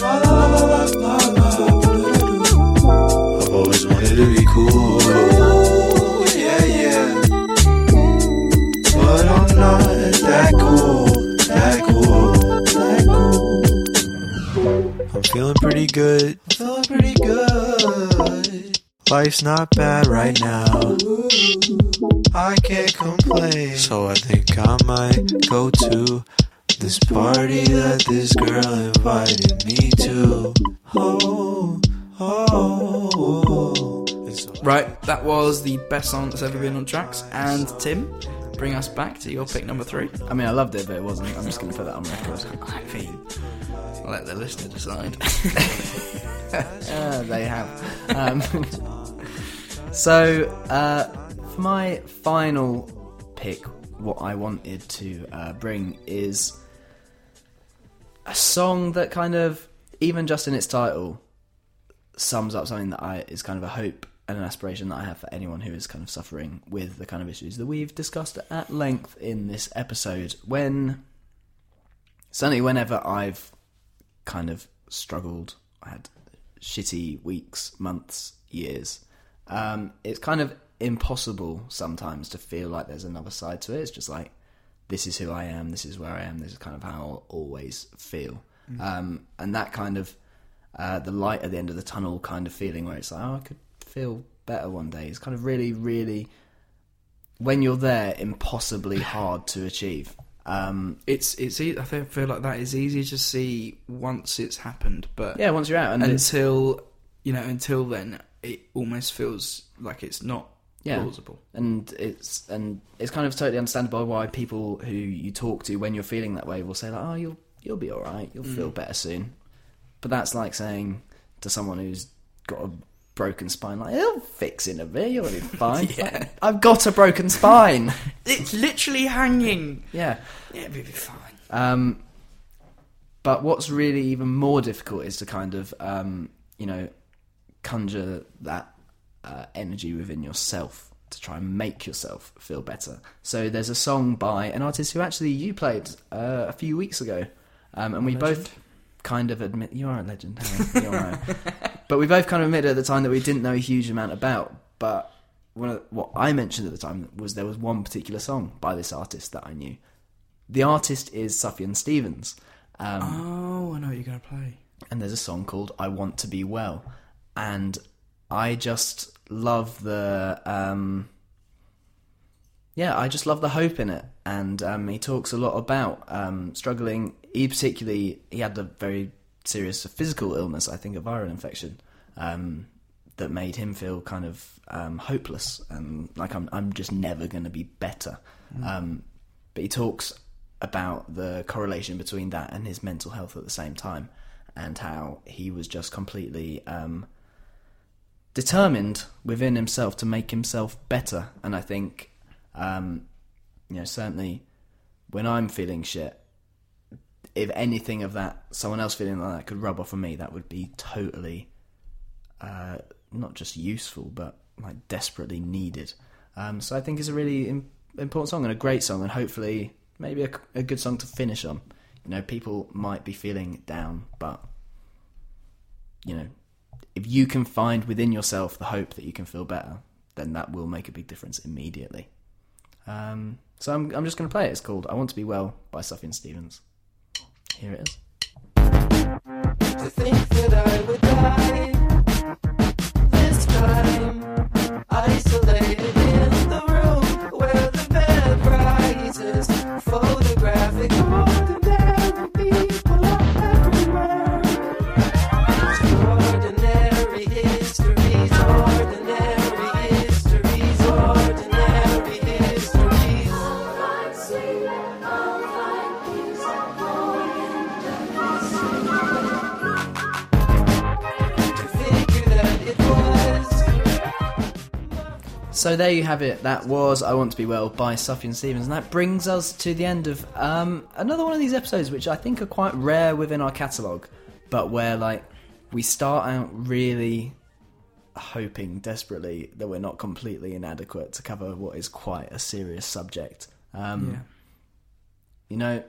Pretty good, I'm feeling pretty good. Life's not bad right now. I can't complain. So I think I might go to this party that this girl invited me to. Oh, oh, oh. Right, that was the best song that's ever been on tracks. And Tim, bring us back to your pick number three. I mean I loved it but it wasn't. I'm just gonna put that on record. I mean, I'll let the listener decide. [LAUGHS] Uh, they have. Um, [LAUGHS] so, uh, for my final pick, what I wanted to uh, bring is a song that kind of, even just in its title, sums up something that I is kind of a hope and an aspiration that I have for anyone who is kind of suffering with the kind of issues that we've discussed at length in this episode. When certainly, whenever I've kind of struggled, I had shitty weeks, months, years. Um, it's kind of impossible sometimes to feel like there's another side to it. It's just like this is who I am, this is where I am, this is kind of how I'll always feel. Um, and that kind of uh, the light at the end of the tunnel kind of feeling where it's like, oh, I could feel better one day. It's kind of really, really when you're there, impossibly [LAUGHS] hard to achieve. Um, it's it's e- I feel like that is easier to see once it's happened, but yeah, once you're out, and until you know, until then, it almost feels like it's not Yeah. plausible. and it's and it's kind of totally understandable why people who you talk to when you're feeling that way will say like, "Oh, you'll you'll be all right. You'll feel better soon." But that's like saying to someone who's got a broken spine, like, "It'll fix in a bit. You'll be fine." Yeah. Like, I've got a broken spine. [LAUGHS] It's literally hanging. yeah. Yeah, it'll be fine. Um, but what's really even more difficult is to kind of, um, you know, conjure that uh, energy within yourself to try and make yourself feel better. So there's a song by an artist who actually you played uh, a few weeks ago, um, and we both kind of admit you are a legend. Harry. Right. [LAUGHS] but we both kind of admitted at the time that we didn't know a huge amount about. But one of, what I mentioned at the time was there was one particular song by this artist that I knew. The artist is Sufjan Stevens, um, Oh, I know what you're gonna play. and there's a song called "I Want to Be Well," and I just love the um, yeah, I just love the hope in it. And um, he talks a lot about um, struggling. He particularly he had a very serious physical illness, I think, a viral infection, um, that made him feel kind of um, hopeless and like I'm I'm just never going to be better. Um, but he talks about the correlation between that and his mental health at the same time, and how he was just completely um, determined within himself to make himself better. And I think, um, you know, certainly when I'm feeling shit, if anything of that, someone else feeling like that could rub off on me, that would be totally uh, not just useful, but like desperately needed. Um, so I think it's a really Im- important song and a great song, and hopefully maybe a, a good song to finish on. You know, people might be feeling down, but you know, if you can find within yourself the hope that you can feel better, then that will make a big difference immediately. Um, so I'm, I'm just going to play it. It's called "I Want to Be Well" by Sufjan Stevens. Here it is. To think that I would die this time, isolated So there you have it. That was "I Want to Be Well" by Sufjan Stevens, and that brings us to the end of um, another one of these episodes, which I think are quite rare within our catalogue, but where like we start out really hoping desperately that we're not completely inadequate to cover what is quite a serious subject. Um, Yeah. You know,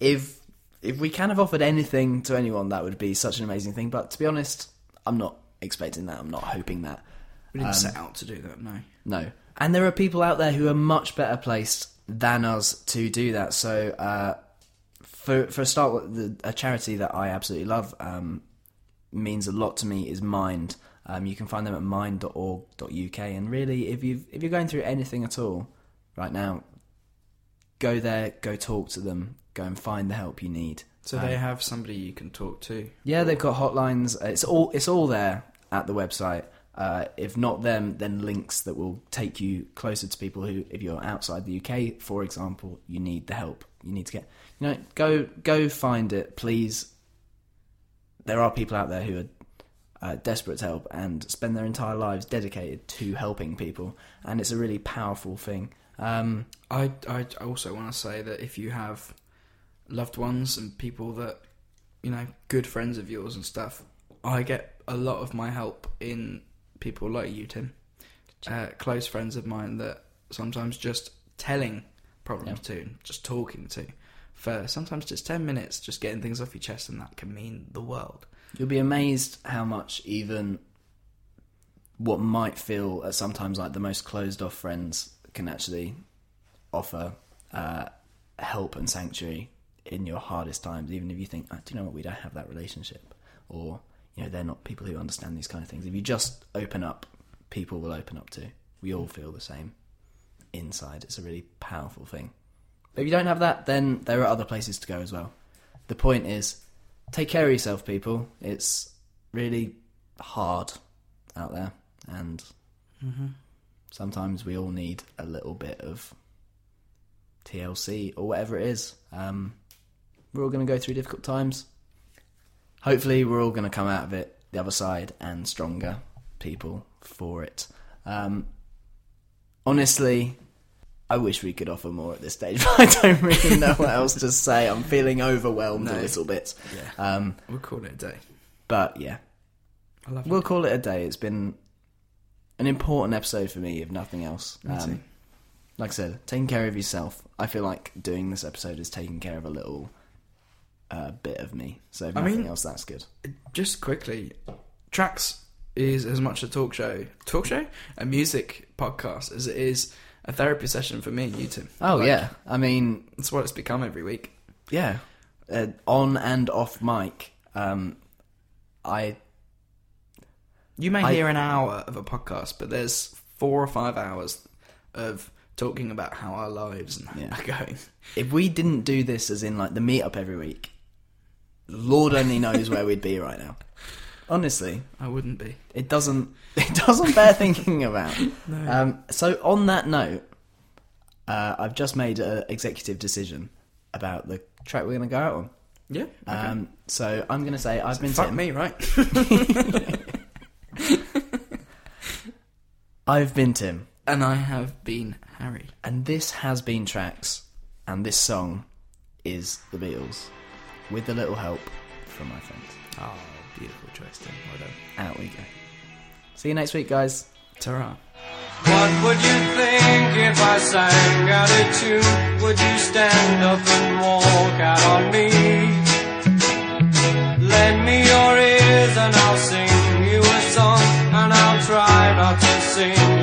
if if we can have offered anything to anyone, that would be such an amazing thing. But to be honest, I'm not expecting that. I'm not hoping that. We didn't Um, set out to do that, no. No. And there are people out there who are much better placed than us to do that. So, uh, for for a start, the, a charity that I absolutely love um, means a lot to me is Mind. Um, you can find them at mind.org.uk. And really, if you if you're going through anything at all right now, go there, go talk to them, go and find the help you need. So Um, they have somebody you can talk to. yeah, they've got hotlines. It's all it's all there at the website. Uh, if not them, then links that will take you closer to people who, if you're outside the UK, for example, you need the help. You need to get, you know, go go find it, please. There are people out there who are uh, desperate to help and spend their entire lives dedicated to helping people, and it's a really powerful thing. Um, I, I also want to say that if you have loved ones and people that, you know, good friends of yours and stuff, I get a lot of my help in people like you, Tim. Uh, close friends of mine that sometimes just telling problems to, just talking to, for sometimes just 10 minutes, just getting things off your chest, and that can mean the world. You'll be amazed how much even what might feel at sometimes like the most closed off friends can actually offer uh, help and sanctuary in your hardest times. Even if you think, oh, do you know what, we don't have that relationship, or you know they're not people who understand these kind of things. If you just open up, people will open up too. We all feel the same inside. It's a really powerful thing. But if you don't have that, then there are other places to go as well. The point is, take care of yourself, people. It's really hard out there, and sometimes we all need a little bit of TLC or whatever it is. Um, we're all going to go through difficult times. Hopefully, we're all going to come out of it the other side and stronger people for it. Um, honestly, I wish we could offer more at this stage, [LAUGHS] but I don't really know what else to say. I'm feeling overwhelmed a little bit. Yeah. Um, We'll call it a day. but yeah, I love we'll call it a day. It's been an important episode for me, if nothing else. Um, like I said, taking care of yourself. I feel like doing this episode is taking care of a little uh, bit of me. So if I nothing mean- else, that's good. just quickly, Tracks is as much a talk show, talk show, a music podcast as it is a therapy session for me and you, Tim. Oh Like, yeah, I mean, that's what it's become every week. yeah, uh, on and off mic. Um, I You may I- hear an hour of a podcast, but there's four or five hours of talking about how our lives and Yeah. are going. if we didn't do this as in like the meetup every week, Lord only knows where we'd be right now. Honestly, I wouldn't be. it doesn't [LAUGHS] it doesn't bear thinking about. [LAUGHS] Um, so on that note, uh, I've just made an executive decision about the track we're going to go out on. Yeah. Okay. Um, so I'm going to say I've been Fuck Tim. me, right? [LAUGHS] I've been Tim, And I have been Harry. and this has been Tracks, and this song is The Beatles, with a little help from my friends. Oh, ah, beautiful choice, Tim. Well done. Out we go. See you next week, guys. ta What would you think if I sang out a tune? Would you stand up and walk out on me? Lend me your ears and I'll sing you a song, and I'll try not to sing.